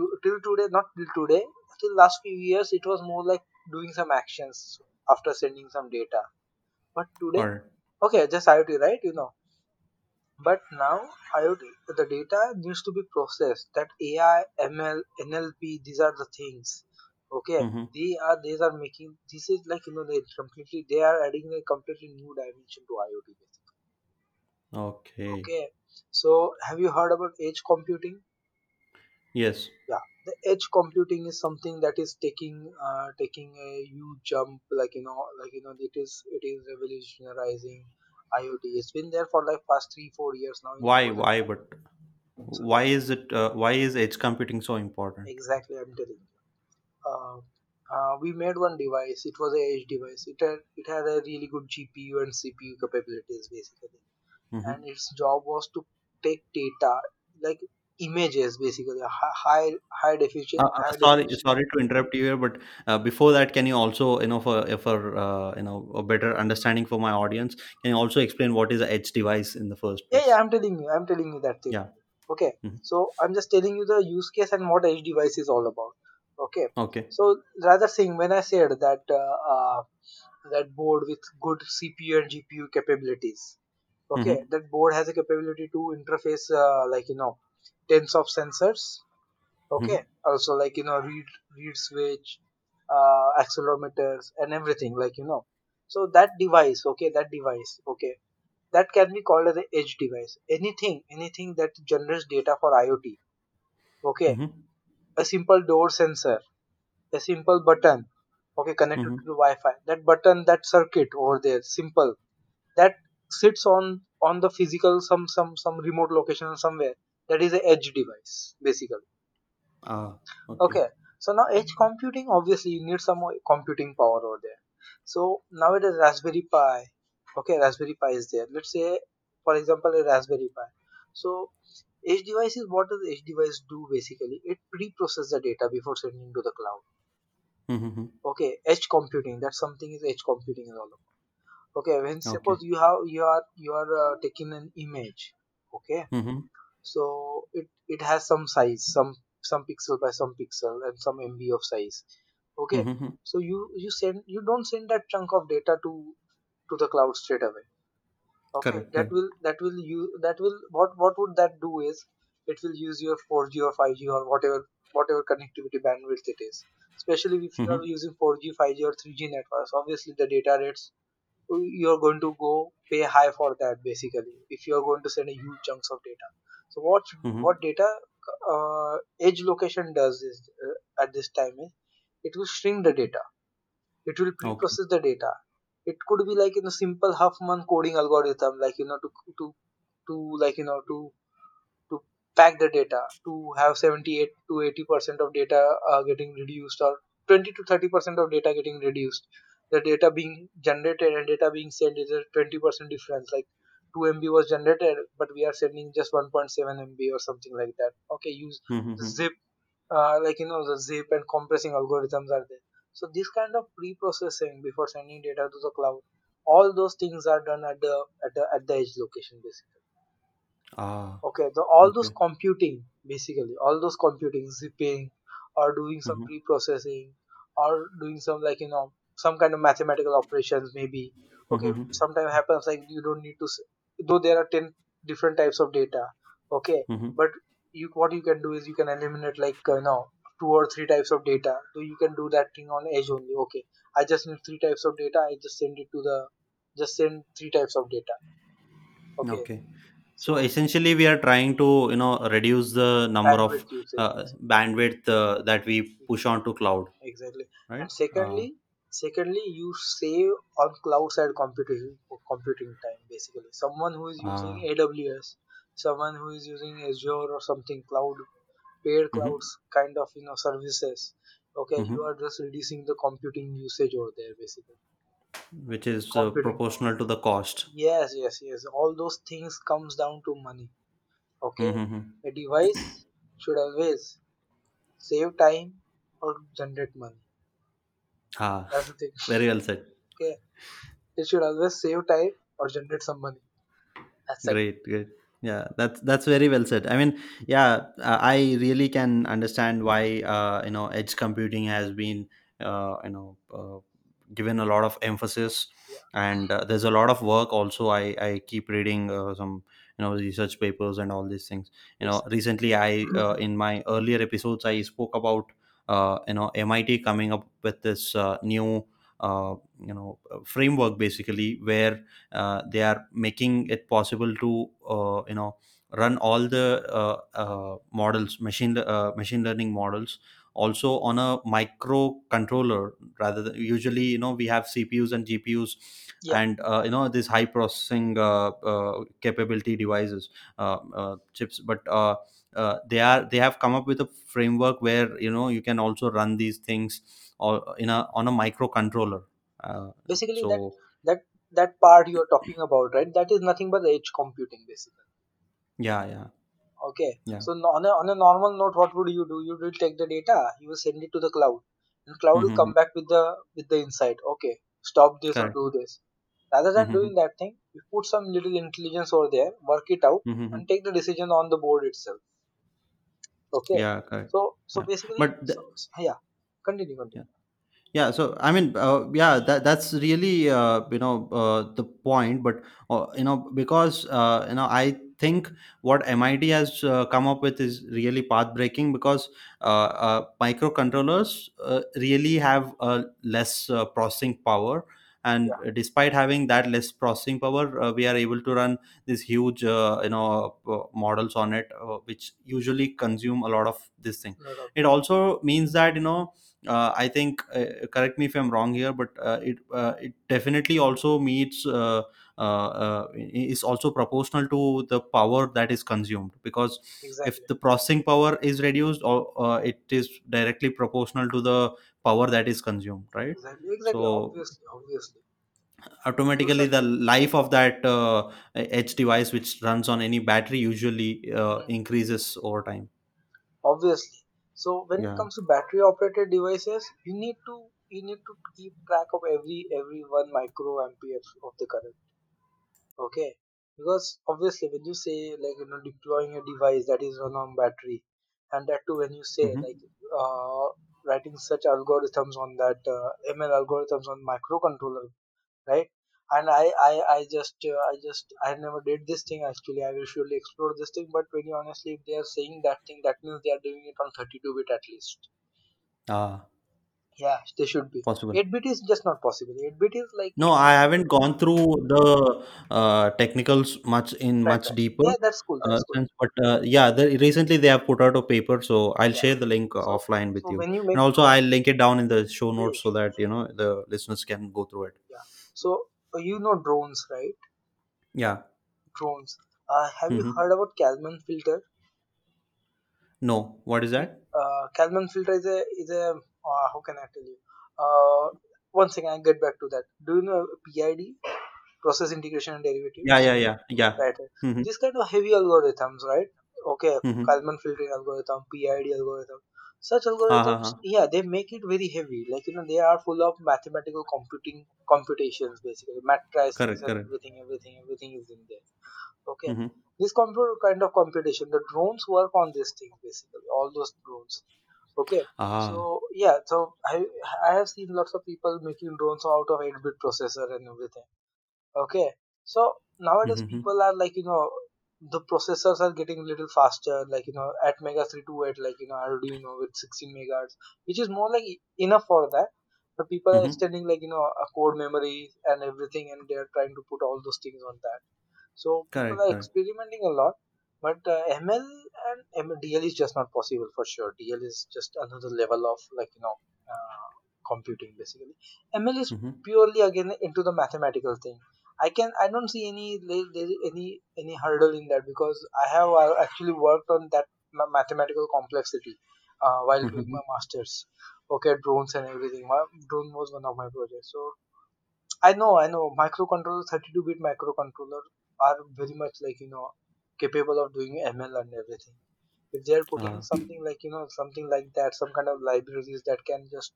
to, till today not till today till last few years it was more like doing some actions after sending some data. But today it. okay just iot right? You know. But now iot the data needs to be processed. That ai ml nlp these are the things. Okay? Mm-hmm. they are these are making this is like you know they completely they are adding a completely new dimension to iot basically. Okay. okay? So have you heard about edge computing Yes. yeah the edge computing is something that is taking uh, taking a huge jump like you know like you know it is it is revolutionizing iot it's been there for like past three four years now Why? Why? 2000 But so why is it? Uh, why is edge computing so important? exactly i'm telling you uh, uh, we made one device it was a edge device it had it had a really good gpu and cpu capabilities basically hmm and its job was to take data like images basically high high definition Uh, uh, high sorry, definition sorry to interrupt you here, but uh, before that, can you also, you know, for for uh, you know a better understanding for my audience, can you also explain what is a edge device in the first Yeah, yeah. I'm telling you, I'm telling you that thing. Yeah. Okay, hmm so I'm just telling you the use case and what edge device is all about. Okay, Okay. so rather saying when I said that uh, uh, that board with good CPU and GPU capabilities, okay, hmm that board has a capability to interface uh, like you know tens of sensors. Okay, hmm also like you know read read switch, uh, accelerometers and everything like you know. So that device, okay, that device, okay, that can be called as an edge device. Anything anything that generates data for iot okay. Hmm a simple door sensor a simple button okay connected to hmm the wi-fi. That button that circuit over there simple that sits on on the physical some some some remote location somewhere that is an edge device basically Ah. Okay. Okay, so now edge computing obviously you need some computing power over there. So now it is Raspberry Pi. Okay, Raspberry Pi is there. Let's say, for example, a Raspberry Pi. So edge device is what does edge device do basically? It pre-process the data before sending to the cloud. hmm Okay, edge computing. That's something is edge computing is all about. Okay, when suppose Okay. you have you are you are uh, taking an image. Okay, hmm so it it has some size some some pixel by some pixel and some mb of size. Okay. Hmm. So you you send you don't send that chunk of data to to the cloud straight away. Okay. Correct. that will that will use that will what what would that do is it will use your 4g or 5g or whatever whatever connectivity bandwidth it is. Especially if you are hmm using 4g 5g or 3g networks obviously the data rates you're going to go pay high for that basically if you're going to send a huge chunks of data so what hmm what data uh, edge location does is uh, at this time is it will shrink the data. It will pre-process the data. It could be like in a simple huffman coding algorithm like you know to to to like you know to to pack the data to have 78 to 80 percent of data uh, getting reduced or 20 to 30 percent of data getting reduced. The data being generated and data being sent is a 20 percent difference. Like 2 mb was generated but we are sending just 1.7 mb or something like that. Okay use hmm zip uh, like you know the zip and compressing algorithms are there. So this kind of pre-processing before sending data to the cloud all those things are done at the at the at the edge location basically. Ah. Okay, the all those computing basically, all those computing, zipping, or doing some hmm pre-processing, or doing some like you know some kind of mathematical operations maybe. Okay, hmm. sometimes happens like you don't need to, though there are ten different types of data. Okay, hmm but you what you can do is you can eliminate like uh, you know two or three types of data. So you can do that thing on edge only. Okay, I just need three types of data. I just send it to the just send three types of data. Okay, Okay. So essentially, we are trying to, you know, reduce the number of bandwidth usage uh, bandwidth uh, that we push onto cloud, exactly right? and Uh, secondly you save on cloud side computing computing time basically. Someone who is using uh, aws someone who is using azure or something cloud paid mhm, clouds kind of you know services okay you mhm, are just reducing the computing usage over there basically. Which is uh, proportional to the cost. yes yes yes. All those things comes down to money okay? Mm-hmm. a device should always save time or generate money Ah, that's the thing very well said. okay It should always save time or generate some money. That's it. Great, great. Yeah, that's that's very well said. I mean, yeah, uh, I really can understand why uh, you know edge computing has been uh, you know uh, given a lot of emphasis, Yeah. and uh, there's a lot of work. Also, I I keep reading uh, some you know research papers and all these things. You Yes. know, recently I uh, in my earlier episodes I spoke about you know MIT coming up with this uh, new uh, you know uh, framework basically where uh, they are making it possible to uh, you know run all the uh, uh, models machine uh, machine learning models also on a microcontroller rather than usually you know we have cpus and gpus yeah. and uh, you know these high processing uh, uh, capability devices uh, uh, chips. But uh, they are they have come up with a framework where you know you can also run these things or in a on a microcontroller. Uh, basically that so that that part you are talking about right? That is nothing but edge computing basically. Yeah yeah. Okay. Yeah. So on a, on a normal note what would you do? You will take the data you will send it to the cloud. And cloud will mm-hmm. come back with the with the insight. Okay stop this or do this. Rather than mm-hmm. doing that thing you put some little intelligence over there work it out Mm-hmm. and take the decision on the board itself okay. Yeah correct. So so yeah. basically but so, the, so yeah continue yeah continue. Yeah. So i mean uh, yeah that that's really uh, you know uh, the point but uh, you know because uh, you know i think what mit has uh, come up with is really path breaking because uh, uh, microcontrollers uh, really have uh, less uh, processing power and yeah. despite having that less processing power uh, we are able to run these huge uh, you know uh, models on it uh, which usually consume a lot of this thing. Lot of it also means that you know uh, I think, uh, correct me if I'm wrong here, but uh, it uh, it definitely also meets uh, uh, uh, is also proportional to the power that is consumed. Because if the processing power is reduced, or uh, it is directly proportional to the power that is consumed, right? exactly exactly So obviously obviously. automatically the life of that uh, edge device which runs on any battery usually uh, increases over time. obviously. So when it comes to battery operated devices you need to you need to keep track of every every one microampere of the current. Okay? Because obviously when you say like you know deploying a device that is run on battery and that too when you say hmm like uh, writing such algorithms on that uh, ml algorithms on microcontroller right? And I, I i just uh, i just i never did this thing actually. I will surely explore this thing but very honestly if they are saying that thing that means they are doing it on 32 bit at least. Ah, yeah they should be. Possible. 8 bit is just not possible. 8 bit is like No, I haven't gone through the uh, technicals much in right much right. deeper yeah that's cool uh, cool. since, but uh, yeah, the, recently they have put out a paper, so I'll yeah. share the link so offline with so you, you and also I'll link it down in the show yeah, notes so that you know the listeners can go through it. yeah. So uh, you know drones right? Yeah. drones. Uh, have you hmm heard about kalman filter? No, what is that? uh, kalman filter is a is a uh, how can i tell you uh, one second i get back to that do you know pid process integration and derivative? Yeah, yeah, yeah, yeah. right. Mm-hmm. these kind of heavy algorithms right okay Mm-hmm. kalman filtering algorithm pid algorithm such Ha ha algorithms yeah they make it very heavy like you know they are full of mathematical computing computations basically matrices Correct, correct. everything everything everything is in there okay Mm-hmm. this computer kind of computation the drones work on these things basically all those drones okay Ah. so yeah so i i have seen lots of people making drones out of 8 bit processor and everything Okay, so nowadays Mm-hmm. people are like you know the processors are getting a little faster, like you know ATmega 328, like you know Arduino with 16 megahertz, which is more like enough for that. But people are Mm-hmm. extending like you know a code memory and everything, and they are trying to put all those things on that. So people are correct. experimenting a lot, but uh, ML and M- DL is just not possible for sure. DL is just another level of like you know uh, computing basically. ML is Mm-hmm. purely again into the mathematical thing. I can I don't see any there there is any any hurdle in that because I have uh, actually worked on that mathematical complexity uh, while doing Mm-hmm. my masters. Okay, drones and everything. My drone was one of my projects. So I know, I know. Microcontroller, 32-bit microcontroller are very much like you know capable of doing ML and everything. If they are putting Ah. something like you know something like that, some kind of libraries that can just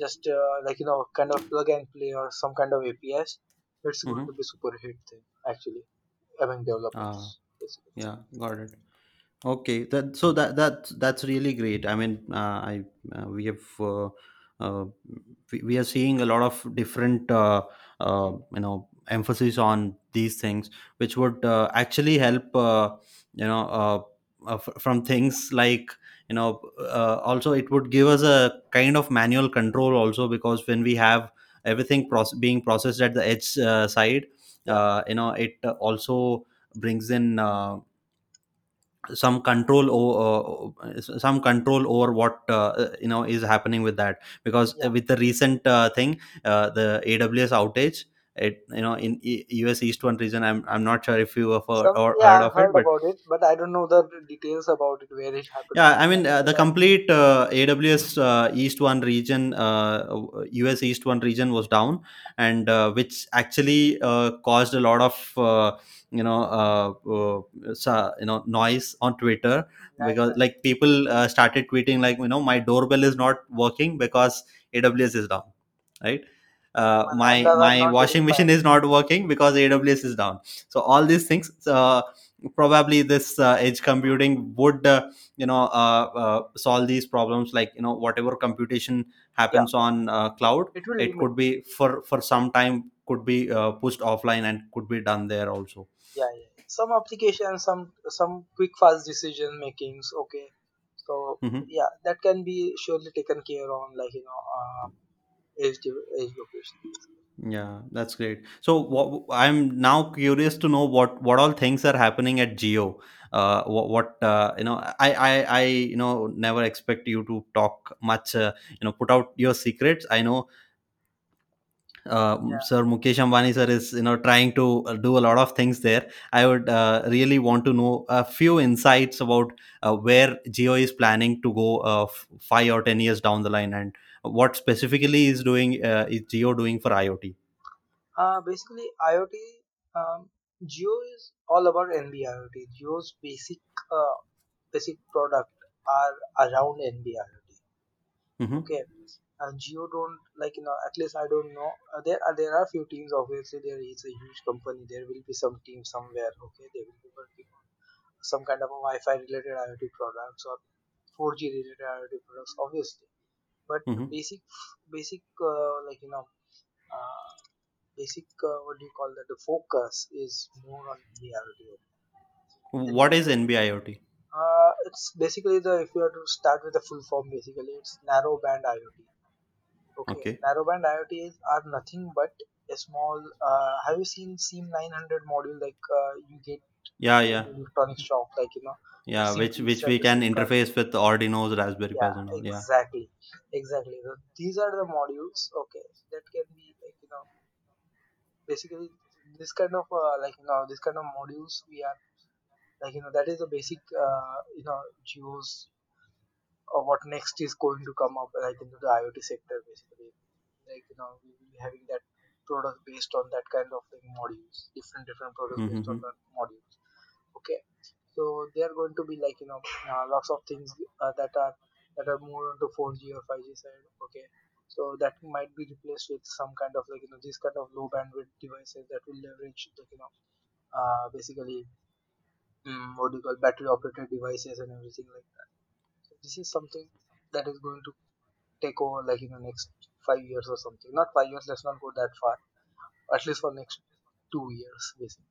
just uh, like you know kind of plug and play or some kind of APIs, it's going Mm-hmm. to be super hit thing actually among Ah. developers basically. Yeah, got it. Okay, that so that that that's really great. I mean, uh, I uh, we have uh, uh, we, we are seeing a lot of different uh, you know emphasis on these things, which would uh, actually help uh, you know uh, uh, f- from things like you know uh, also it would give us a kind of manual control also because when we have everything proce- being processed at the edge uh, side uh, you know it also brings in uh, some control over uh, some control over what uh, you know is happening with that. Because yeah. with the recent uh, thing uh, the aws outage it you know in E- us east one region i'm, I'm not sure if you have heard, some or yeah heard of it heard but about it but i don't know the details about it where it happened. Yeah i mean uh, the complete uh, aws uh, east one region uh, us east one region was down and uh, which actually uh, caused a lot of uh, you know uh, uh, you know noise on twitter because like people uh, started tweeting like you know my doorbell is not working because aws is down right? Uh, my my washing machine is not working because aws is down. So all these things uh, probably this uh, edge computing would uh, you know uh, uh, solve these problems like you know whatever computation yeah. happens on uh, cloud it it could be for for some time could be uh, pushed offline and could be done there also yeah, yeah. some applications some some quick fast decision makings okay. So hmm yeah that can be surely taken care on like you know uh, edge edge location. Yeah that's great. So what, i'm now curious to know what what all things are happening at Jio uh, what, what uh, you know I, I i you know never expect you to talk much uh, you know put out your secrets. I know uh, yeah Sir Mukesh Ambani sir is you know trying to uh, do a lot of things there. I would uh, really want to know a few insights about uh, where Jio is planning to go uh, f- five or ten years down the line, and what specifically is doing uh, is Jio doing for IoT. uh basically iot um Jio is all about nb iot Jio's basic uh basic product are around nb iot Mm-hmm. okay uh, Jio don't like you know at least I don't know. Uh, there are there are few teams obviously there is a huge company. There will be some team somewhere okay? They will be working on some kind of a Wi-Fi related IoT products or 4G related IoT products obviously. But Mm-hmm. basic basic uh, like you know uh, basic uh, what do you call that? The focus is more on the IoT What is NB IoT? uh, it's basically the if you have to start with the full form basically it's narrow band IoT Okay, Okay. narrowband IoTs are nothing but a small. Uh, have you seen SIM 900 module? Like uh, you get Yeah, yeah, electronic shop, like you know, yeah. Which which we can interface with Arduino's, Raspberry Yeah, Pis, and all. Yeah. exactly, exactly. So these are the modules. Okay, that can be like you know, basically this kind of uh, like you know, this kind of modules we are like you know that is the basic uh, you know use or what next is going to come up like into the IoT sector basically. Like you know, we will be having that product based on that kind of like modules, different different products based on Mm-hmm. that modules. Okay, so they are going to be like you know uh, lots of things uh, that are that are more onto 4G or 5G side. Okay, so that might be replaced with some kind of like you know this kind of low bandwidth devices that will leverage like you know uh, basically mm, what do you call battery operated devices and everything like that. This is something that is going to take over like in the next five years or something. Not five years, let's not go that far. At least for next two years, basically.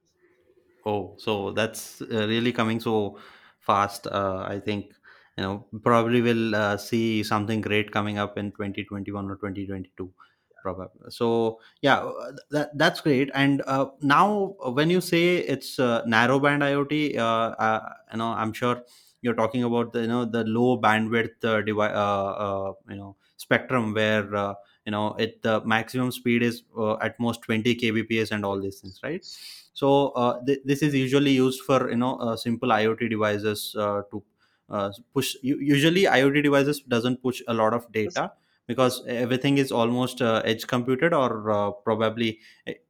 Oh, so that's uh, really coming so fast. Uh, I think you know probably we'll uh, see something great coming up in 2021 or 2022 probably so yeah uh, that, that's great and uh, now uh, when you say it's uh, narrowband iot uh, uh, you know i'm sure you're talking about the you know the low bandwidth uh, devi- uh, uh, you know spectrum where uh, you know it the maximum speed is uh, at most 20 kbps and all these things right? So th- this is usually used for you know simple iot devices to push usually iot devices doesn't push a lot of data because everything is almost uh, edge computed or uh, probably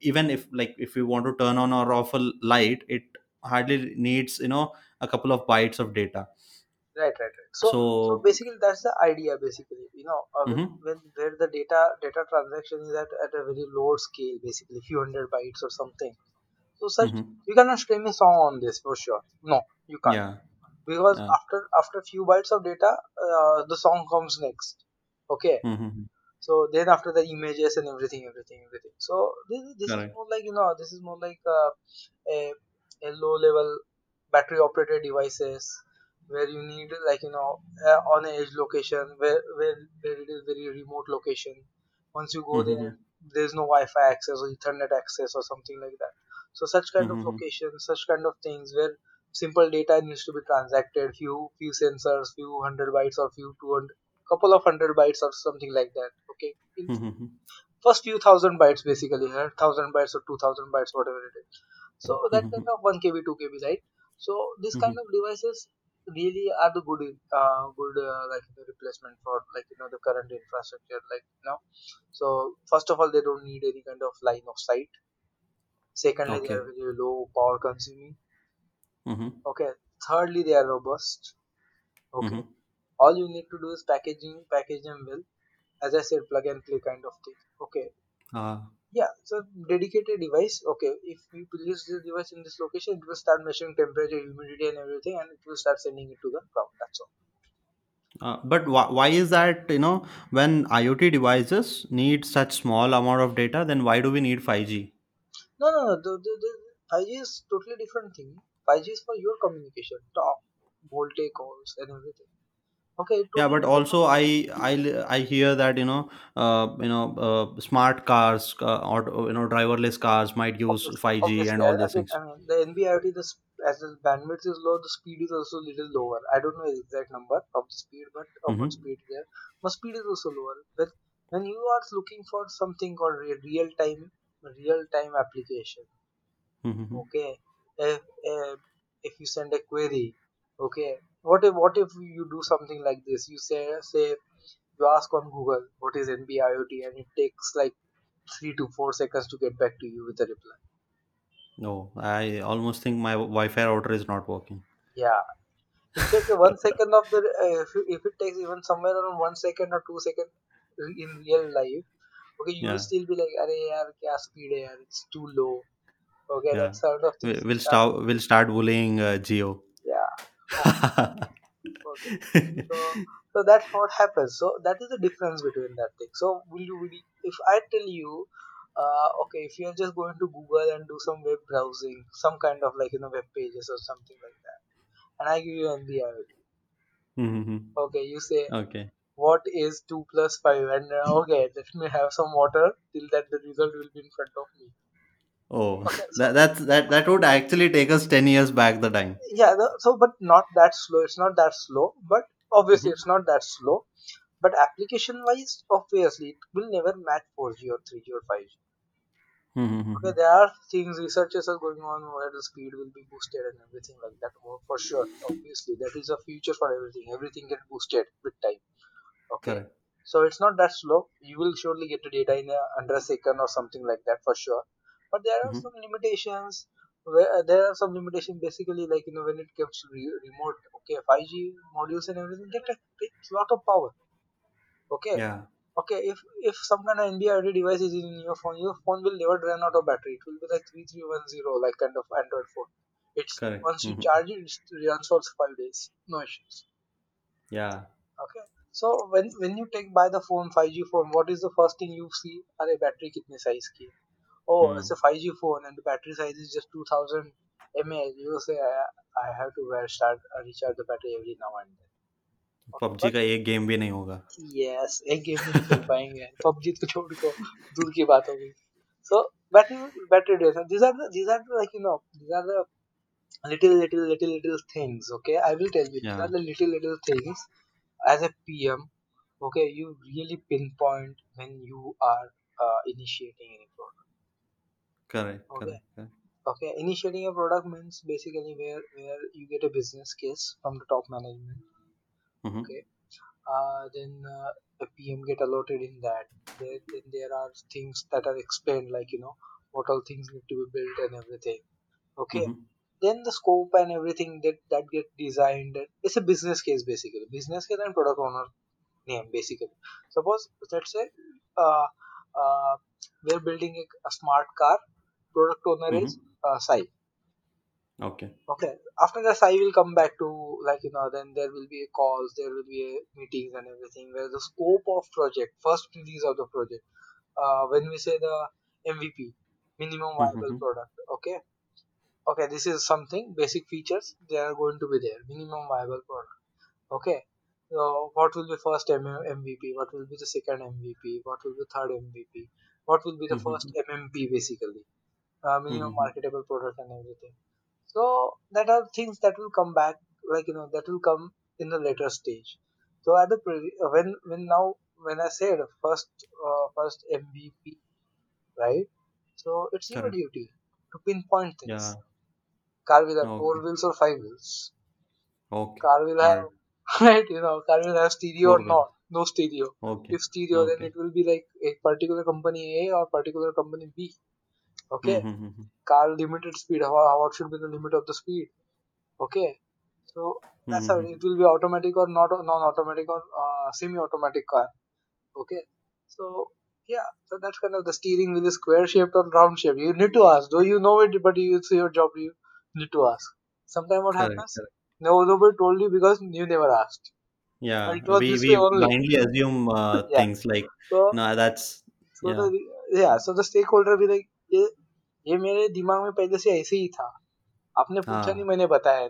even if like if you want to turn on or off a light it hardly needs you know a couple of bytes of data right, right, right. So, so so basically, that's the idea. Basically, you know, uh, when mhm, when where the data data transaction is at at a very low scale, basically, few hundred bytes or something. So, such mhm. you cannot stream a song on this for sure. No, you can't yeah because yeah after after few bytes of data, uh, the song comes next. Okay, mhm, so then after the images and everything everything everything so this, this is more like you know this is more like uh, a, a low level battery operated devices where you need like you know uh, on a edge location where, where where it is very remote location once you go Mhm, there there is no Wi-Fi access or Ethernet access or something like that. So such kind of Mm-hmm. locations, such kind of things where simple data needs to be transacted, few few sensors, few hundred bytes or few two hundred, couple of hundred bytes or something like that. Okay, Mm-hmm. first few thousand bytes basically, thousand bytes or two thousand bytes, whatever it is. So that kind Mhm. of one KB, two KB, right? So this kind Mhm. of devices really are the good, uh, good uh, like the replacement for like you know the current infrastructure, like you know. So first of all, they don't need any kind of line of sight. Secondly, they are very low power consuming. Mm-hmm. Okay. Thirdly, they are robust. Okay. Mm-hmm. All you need to do is packaging, package them well. As I said, plug and play kind of thing. Okay. Uh, Yeah, so dedicated device. Okay, if we place this device in this location, it will start measuring temperature, humidity, and everything, and it will start sending it to the cloud. That's all. uh, but wh- why is that? You know, when IoT devices need such small amount of data, then why do we need 5G? No, no, no. The, the, the 5G is totally different thing. 5G is for your communication, talk, voltage calls, and everything. Okay, Yeah, but also I I I hear that you know uh, you know uh, smart cars uh, or you know driverless cars might use obviously, 5G obviously. and all I these mean, things. I mean, the NB-IoT, the sp- as the bandwidth is low, the speed is also little lower. I don't know the exact number of the speed, but of what Mm-hmm. speed there. But speed is also lower. But when you are looking for something called re- real-time, real-time application, Mm-hmm. okay, if, if if you send a query, okay, what if what if you do something like this? You say say you ask on Google what is NB-IoT, and it takes like three to four seconds to get back to you with a reply. No, I almost think my Wi-Fi router is not working. Yeah, the one second of the uh, if, if it takes even somewhere around one second or two second in real life, okay, you will still be like, "Arey yaar, kya speed hai yaar? It's too low." Okay, yeah. that sort of we'll We'll start. start we'll start bullying uh, Jio. Yeah. Okay. So so that's what happens. So that is the difference between that thing. So will you if I tell you, uh, okay, if you are just going to Google and do some web browsing, some kind of like you know web pages or something like that, and I give you NBIOT. Mm-hmm. Okay, you say Okay. what is 2 plus 5 and uh, okay let me have some water till that the result will be in front of me Oh, okay so that that's that that would actually take us 10 years back the time. yeah so but not that slow it's not that slow but obviously Mm-hmm. it's not that slow but application wise obviously it will never match 4g or 3g or 5g Mm-hmm. okay there are things researchers are going on where the speed will be boosted and everything like that Oh, for sure obviously that is a future for everything everything get boosted with time okay Correct. so it's not that slow you will surely get the data in a, under a second or something like that for sure but there are mm-hmm. some limitations where uh, there are some limitations basically like you know when it comes to re- remote okay 5g modules and everything that takes a lot of power okay? Yeah. Okay if if some kind of NB-IoT device is in your phone your phone will never run out of battery. It will be like 3310 like kind of android phone. It's Correct. once you mm-hmm. charge it it runs for five days no issues. Yeah. Okay so when when you take by the phone 5g phone what is the first thing you see? Are battery kidney size key Oh, Hmm. it's a 5G phone and the battery size is just 2000 mAh. You will say I, I have to wear start uh, recharge the battery every now and then. Okay, PUBG but का एक game भी नहीं होगा yes, एक game भी नहीं खेल पाएंगे. PUBG तो छोड़ को दूर की बात हो गई. So battery battery days. These are the these are the, like you know these are the little little little little things. Okay, I will tell you. These Yeah. are the little little things as a PM, okay, you really pinpoint when you are uh, initiating any product. Correct. Okay. Correct. correct. Okay, initiating a product means basically where where you get a business case from the top management. Mm-hmm. Okay, uh, then uh, a PM get allotted in that. There, then there are things that are explained like you know what all things need to be built and everything. Okay, Mm-hmm. then the scope and everything that that get designed. It's a business case basically. Business case and product owner name basically. Suppose let's say uh, uh, we're building a, a smart car. Product owner is uh, Sai. Okay. Okay. After that, Sai will come back to like you know. Then there will be a calls. There will be a meetings and everything. Where the scope of project, first release of the project. Uh, when we say the MVP, minimum viable Mm-hmm. product. Okay. Okay. This is something basic features. They are going to be there. Minimum viable product. Okay. So what will be first MVP? What will be the second MVP? What will be third MVP? what will be the first Mm-hmm. mmp basically uh, minimum Mm-hmm. marketable product and everything so that are things that will come back like you know that will come in the later stage so at the pre- uh, when when now when i said first uh, first mvp right so it's your duty to pinpoint things Yeah. car will have four wheels or five wheels Okay. car will have it. right you know car will have stereo or wheel. not no stereo Okay. if stereo then it will be like a particular company a or particular company b okay Mm-hmm. car limited speed how, what should be the limit of the speed okay so that's how Mm-hmm. it will be automatic or not non-automatic or uh, semi-automatic car okay so yeah so that's kind of the steering wheel is square shaped or round shaped you need to ask though you know it but you, it's your job you need to ask sometimes what Correct. happens Correct. no nobody told you because you never asked Yeah. We we blindly assume uh, yeah things like so no, that's so the yeah. yeah so the stakeholder will be like ये मेरे दिमाग में पहले से ऐसे ही था। आपने पूछा हाँ. नहीं मैंने बताया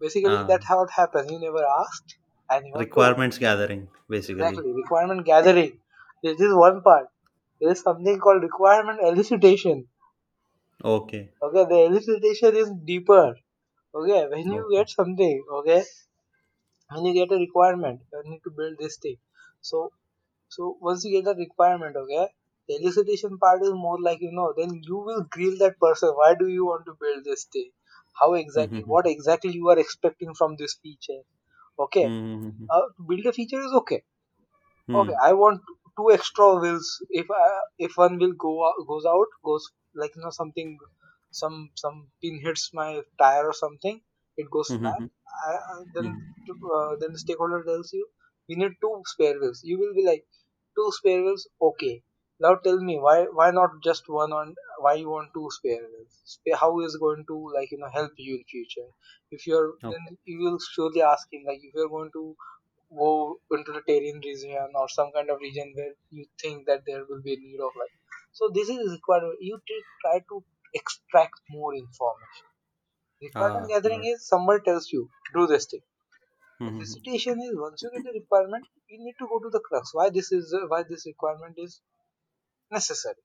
basically that how it happens you never asked anyone requirements gathering basically requirement gathering this is one part there is something called requirement elicitation okay okay the elicitation is deeper okay when you get something okay when you get a requirement you need to build this thing so so once you get a requirement okay the elicitation part is more like you know then you will grill that person. Why do you want to build this thing? How exactly Mm-hmm. what exactly you are expecting from this feature? Okay. Mm-hmm. uh, build a feature is okay. Okay Mm-hmm. i want two extra wheels. If uh, if one wheel go goes out goes like you know something some some pin hits my tire or something it goes flat Mm-hmm. I, I, then uh, then the stakeholder tells you we need two spare wheels. You will be like two spare wheels? Okay now tell me why why not just one on why you want two spare wheels Spa- how is going to like you know help you in future? If you're then you will surely ask him like if you're going to go into the Terran region or some kind of region where you think that there will be a need of like so this is required you t- try to extract more information. Requirement Ah. gathering is somebody tells you do this thing. Mm-hmm. is once you get the requirement you need to go to the crux. Why this is uh, why this requirement is necessary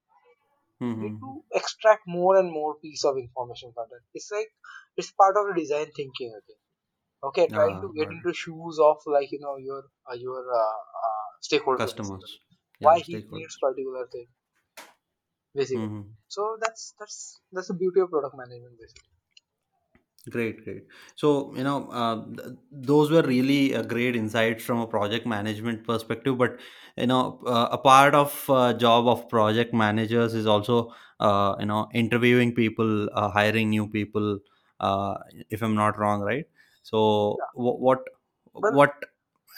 Mm-hmm. to extract more and more piece of information from that it's like it's part of the design thinking again okay trying Ah. to get it. into shoes of like you know your uh, your uh, uh, stakeholder basically Customers. why Yeah. he needs Stakeholders. particular thing basically Mm-hmm. so that's that's that's the beauty of product management basically Great, great. So, you know, uh, th- those were really uh, great insights from a project management perspective. But, you know, uh, a part of uh, job of project managers is also, uh, you know, interviewing people, uh, hiring new people. Uh, if I'm not wrong, right? So, wh- what, but what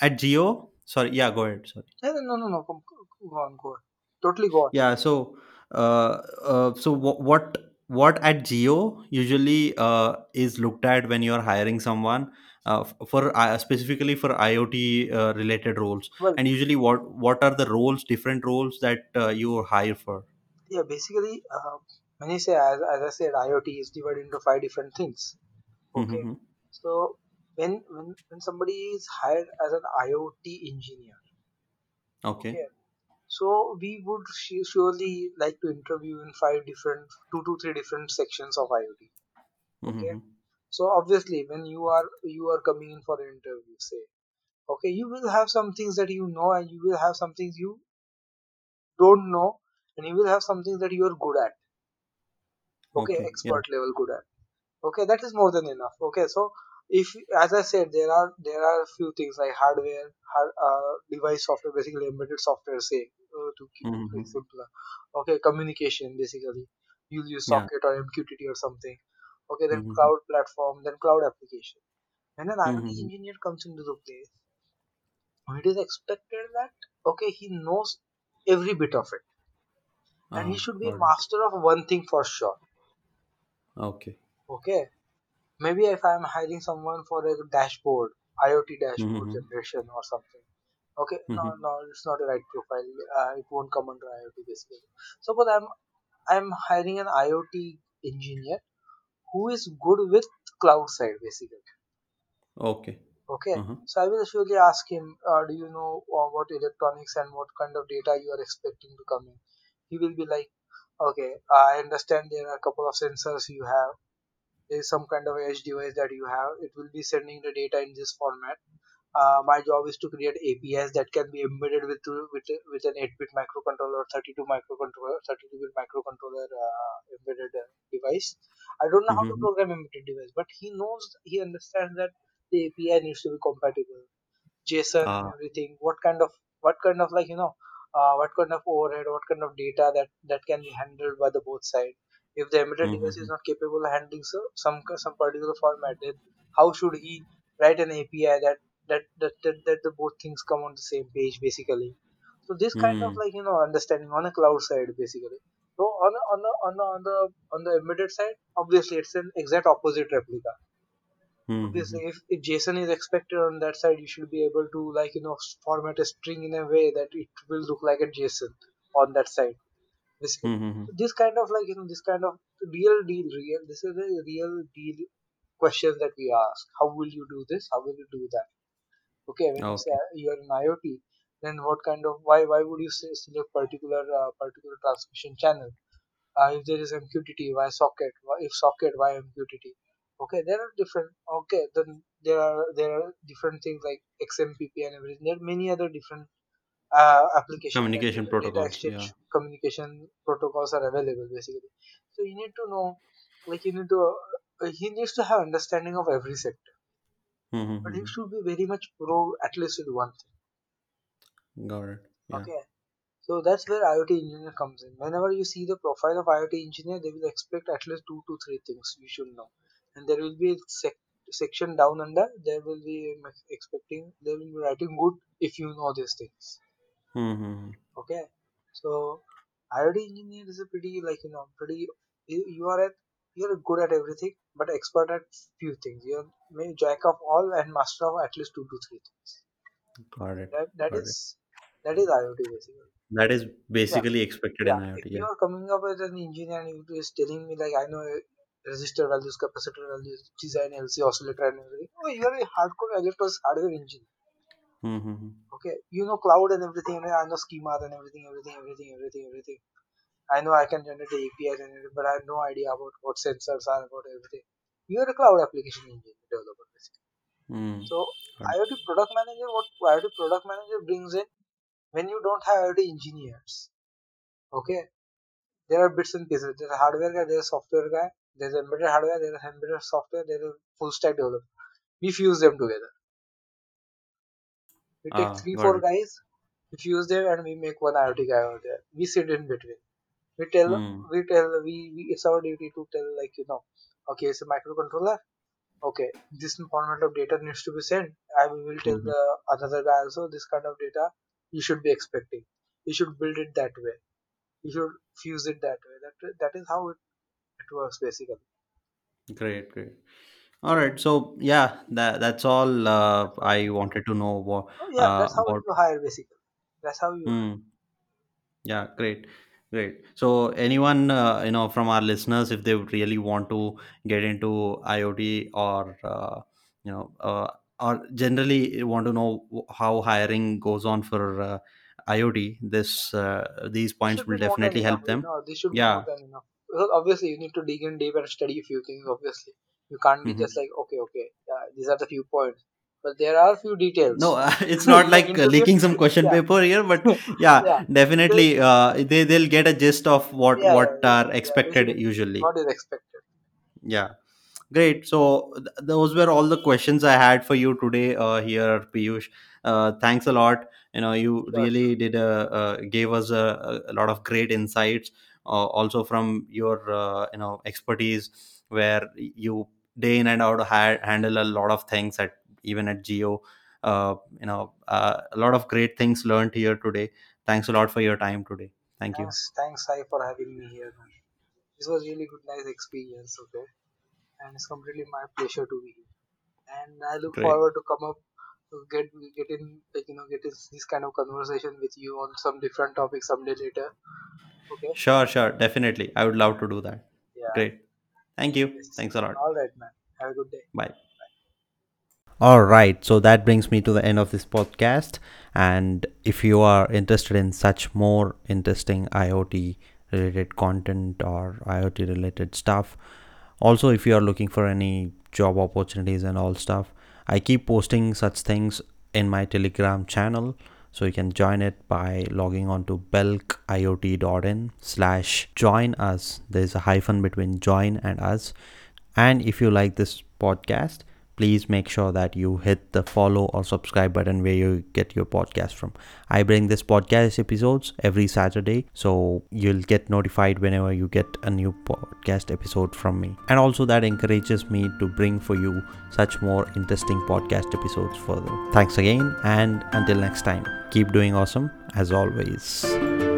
at Jio? Sorry, yeah, go ahead. Sorry. no no no come, go on go on totally go on Yeah. So, uh, uh, so what what at Jio usually uh, is looked at when you're hiring someone uh, f- for uh, specifically for IoT uh, related roles, well and usually what what are the roles, different roles that uh, you hire for? yeah basically uh, when you say as, as i said iot is divided into five different things okay Mm-hmm. so when when when somebody is hired as an iot engineer Okay. okay so we would su- surely like to interview in five different two to three different sections of iot okay Mm-hmm. so obviously when you are you are coming in for an interview say okay you will have some things that you know and you will have some things you don't know and you will have some things that you are good at okay Okay. Yeah. expert level good at okay that is more than enough okay so if as i said there are there are a few things like hardware hard, uh, device software basically embedded software say uh, to keep it very Mm-hmm. simpler okay communication basically you'll use Yeah. socket or mqtt or something okay then Mm-hmm. cloud platform then cloud application when an Mm-hmm. engineer comes into the place it is expected that okay he knows every bit of it and he Ah, should be a master of one thing for sure Okay. okay maybe if i'm hiring someone for a dashboard iot dashboard Mm-hmm. generation or something okay no Mm-hmm. no it's not a right profile uh, it won't come under iot basically suppose i'm i'm hiring an iot engineer who is good with cloud side basically Okay. okay Uh-huh. so i will surely ask him uh, do you know uh, what electronics and what kind of data you are expecting to come in he will be like, okay, I understand there are a couple of sensors you have. There is some kind of edge device that you have. It will be sending the data in this format. Uh, my job is to create APIs that can be embedded with with, with an 8-bit microcontroller, 32 microcontroller, 32-bit microcontroller uh, embedded uh, device. I don't know how to Mm-hmm. program embedded device, but he knows, he understands that the API needs to be compatible. JSON Ah. everything. What kind of what kind of like you know uh, what kind of overhead, what kind of data that that can be handled by the both side. If the embedded device is Mm-hmm. not capable of handling so some some particular format, then how should he write an API that that that that, that the both things come on the same page basically? So this kind of Mm-hmm. like you know understanding on a cloud side basically. So on the on the on the on the on the embedded side, obviously it's an exact opposite replica Mm-hmm. obviously if, if json is expected on that side you should be able to like you know format a string in a way that it will look like a json on that side basically Mm-hmm. this kind of like you know this kind of real deal real this is a real deal questions that we ask how will you do this how will you do that okay when you say you are in iot then what kind of why why would you say select particular uh, particular transmission channel uh, if there is MQTT, why socket? Why, if socket, why MQTT? Okay, there are different. Okay, then there are there are different things like XMPP and everything. There are many other different uh, applications that Communication protocols. Yeah. communication protocols are available basically. So you need to know, like you need to. Uh, he needs to have understanding of every sector, Hmm. but he Mm-hmm. should be very much pro at least with one thing. Got it. Yeah. Okay, So that's where IoT engineer comes in. Whenever you see the profile of IoT engineer, they will expect at least two to three things you should know. And there will be a sec- section down under, there will be um, expecting, they will be writing good if you know these things. Mm-hmm. Okay. So IoT engineer is a pretty like you know pretty you, you are at you're good at everything but expert at few things. You're maybe jack of all and master of at least two to three things. Got it. That that Got is that is IoT basically. That is Yeah. basically expected in IoT. if you are coming up as an engineer and you is telling me like I know resistor values, capacitor values, design LC oscillator and everything. Oh, you are a hardcore electronics hardware engineer. Mm-hmm. Okay, you know cloud and everything. I know schemas and everything, everything, everything, everything, everything. I know I can generate the APIs and everything, but I have no idea about what sensors are about everything. You are a cloud application engineer developer basically. Mm. So it. IoT product manager, what IoT product manager brings in when you don't have IoT engineers. Okay, there are bits and pieces. There's a hardware guy, there's a software guy, there's embedded hardware, there's embedded software, there's a full stack developer. We fuse them together. We take Ah, three, four it. guys, we fuse them, and we make one IoT guy over there. We sit in between. We tell, Mm. we tell, we, we it's our duty to tell, like you know, okay, it's a microcontroller. Okay, this format of data needs to be sent. I will tell Mm-hmm. the another guy also this kind of data you should be expecting. You should build it that way. You should fuse it that way. That that is how it, it works basically. Great. Great. All right. So yeah, that that's all uh, I wanted to know what Oh yeah, uh, that's how about. you hire basically. That's how you. Hmm. Yeah, great, great. So anyone, uh, you know, from our listeners, if they really want to get into IoT or, uh, you know, uh, or generally want to know wh- how hiring goes on for uh, IoT, this uh, these This points should be will more than definitely enough. help You them. know, this should be more Yeah. than enough. Because obviously you need to dig in deep and study a few things. Obviously, you can't be hmm just like okay, okay, these are the few points. But there are few details. No, details. it's not like uh, leaking some question Yeah, paper here, but yeah, yeah. Definitely uh, they they'll get a gist of what yeah, what are expected usually. what is expected. Yeah. Great. So th- those were all the questions I had for you today uh, here, Piyush. Uh, thanks a lot. You know, you Sure, really did a, uh, gave us a, a lot of great insights. Uh, also from your uh, you know expertise, where you day in and out ha- handle a lot of things at even at Jio. Uh, you know, uh, a lot of great things learned here today. Thanks a lot for your time today. Thank you. Thanks, thanks, Sai, for having me here, man. This was really good, nice experience. Okay, and it's completely my pleasure to be here. and I look Great. forward to come up to get get in like you know get this, this kind of conversation with you on some different topic someday later. Okay. Sure, sure, definitely. I would love to do that. Yeah. Great. Thank you. Yes. Thanks a lot. All right, man. Have a good day. Bye. All right, so that brings me to the end of this podcast. And if you are interested in such more interesting IoT related content or IoT related stuff, also if you are looking for any job opportunities and all stuff, I keep posting such things in my Telegram channel. So you can join it by logging on to belkiot.in slash join us. There's a hyphen between join and us. And if you like this podcast, please make sure that you hit the follow or subscribe button where you get your podcast from. I bring this podcast episodes every Saturday, so you'll get notified whenever you get a new podcast episode from me. And also, that encourages me to bring for you such more interesting podcast episodes further. Thanks again, and until next time, keep doing awesome as always.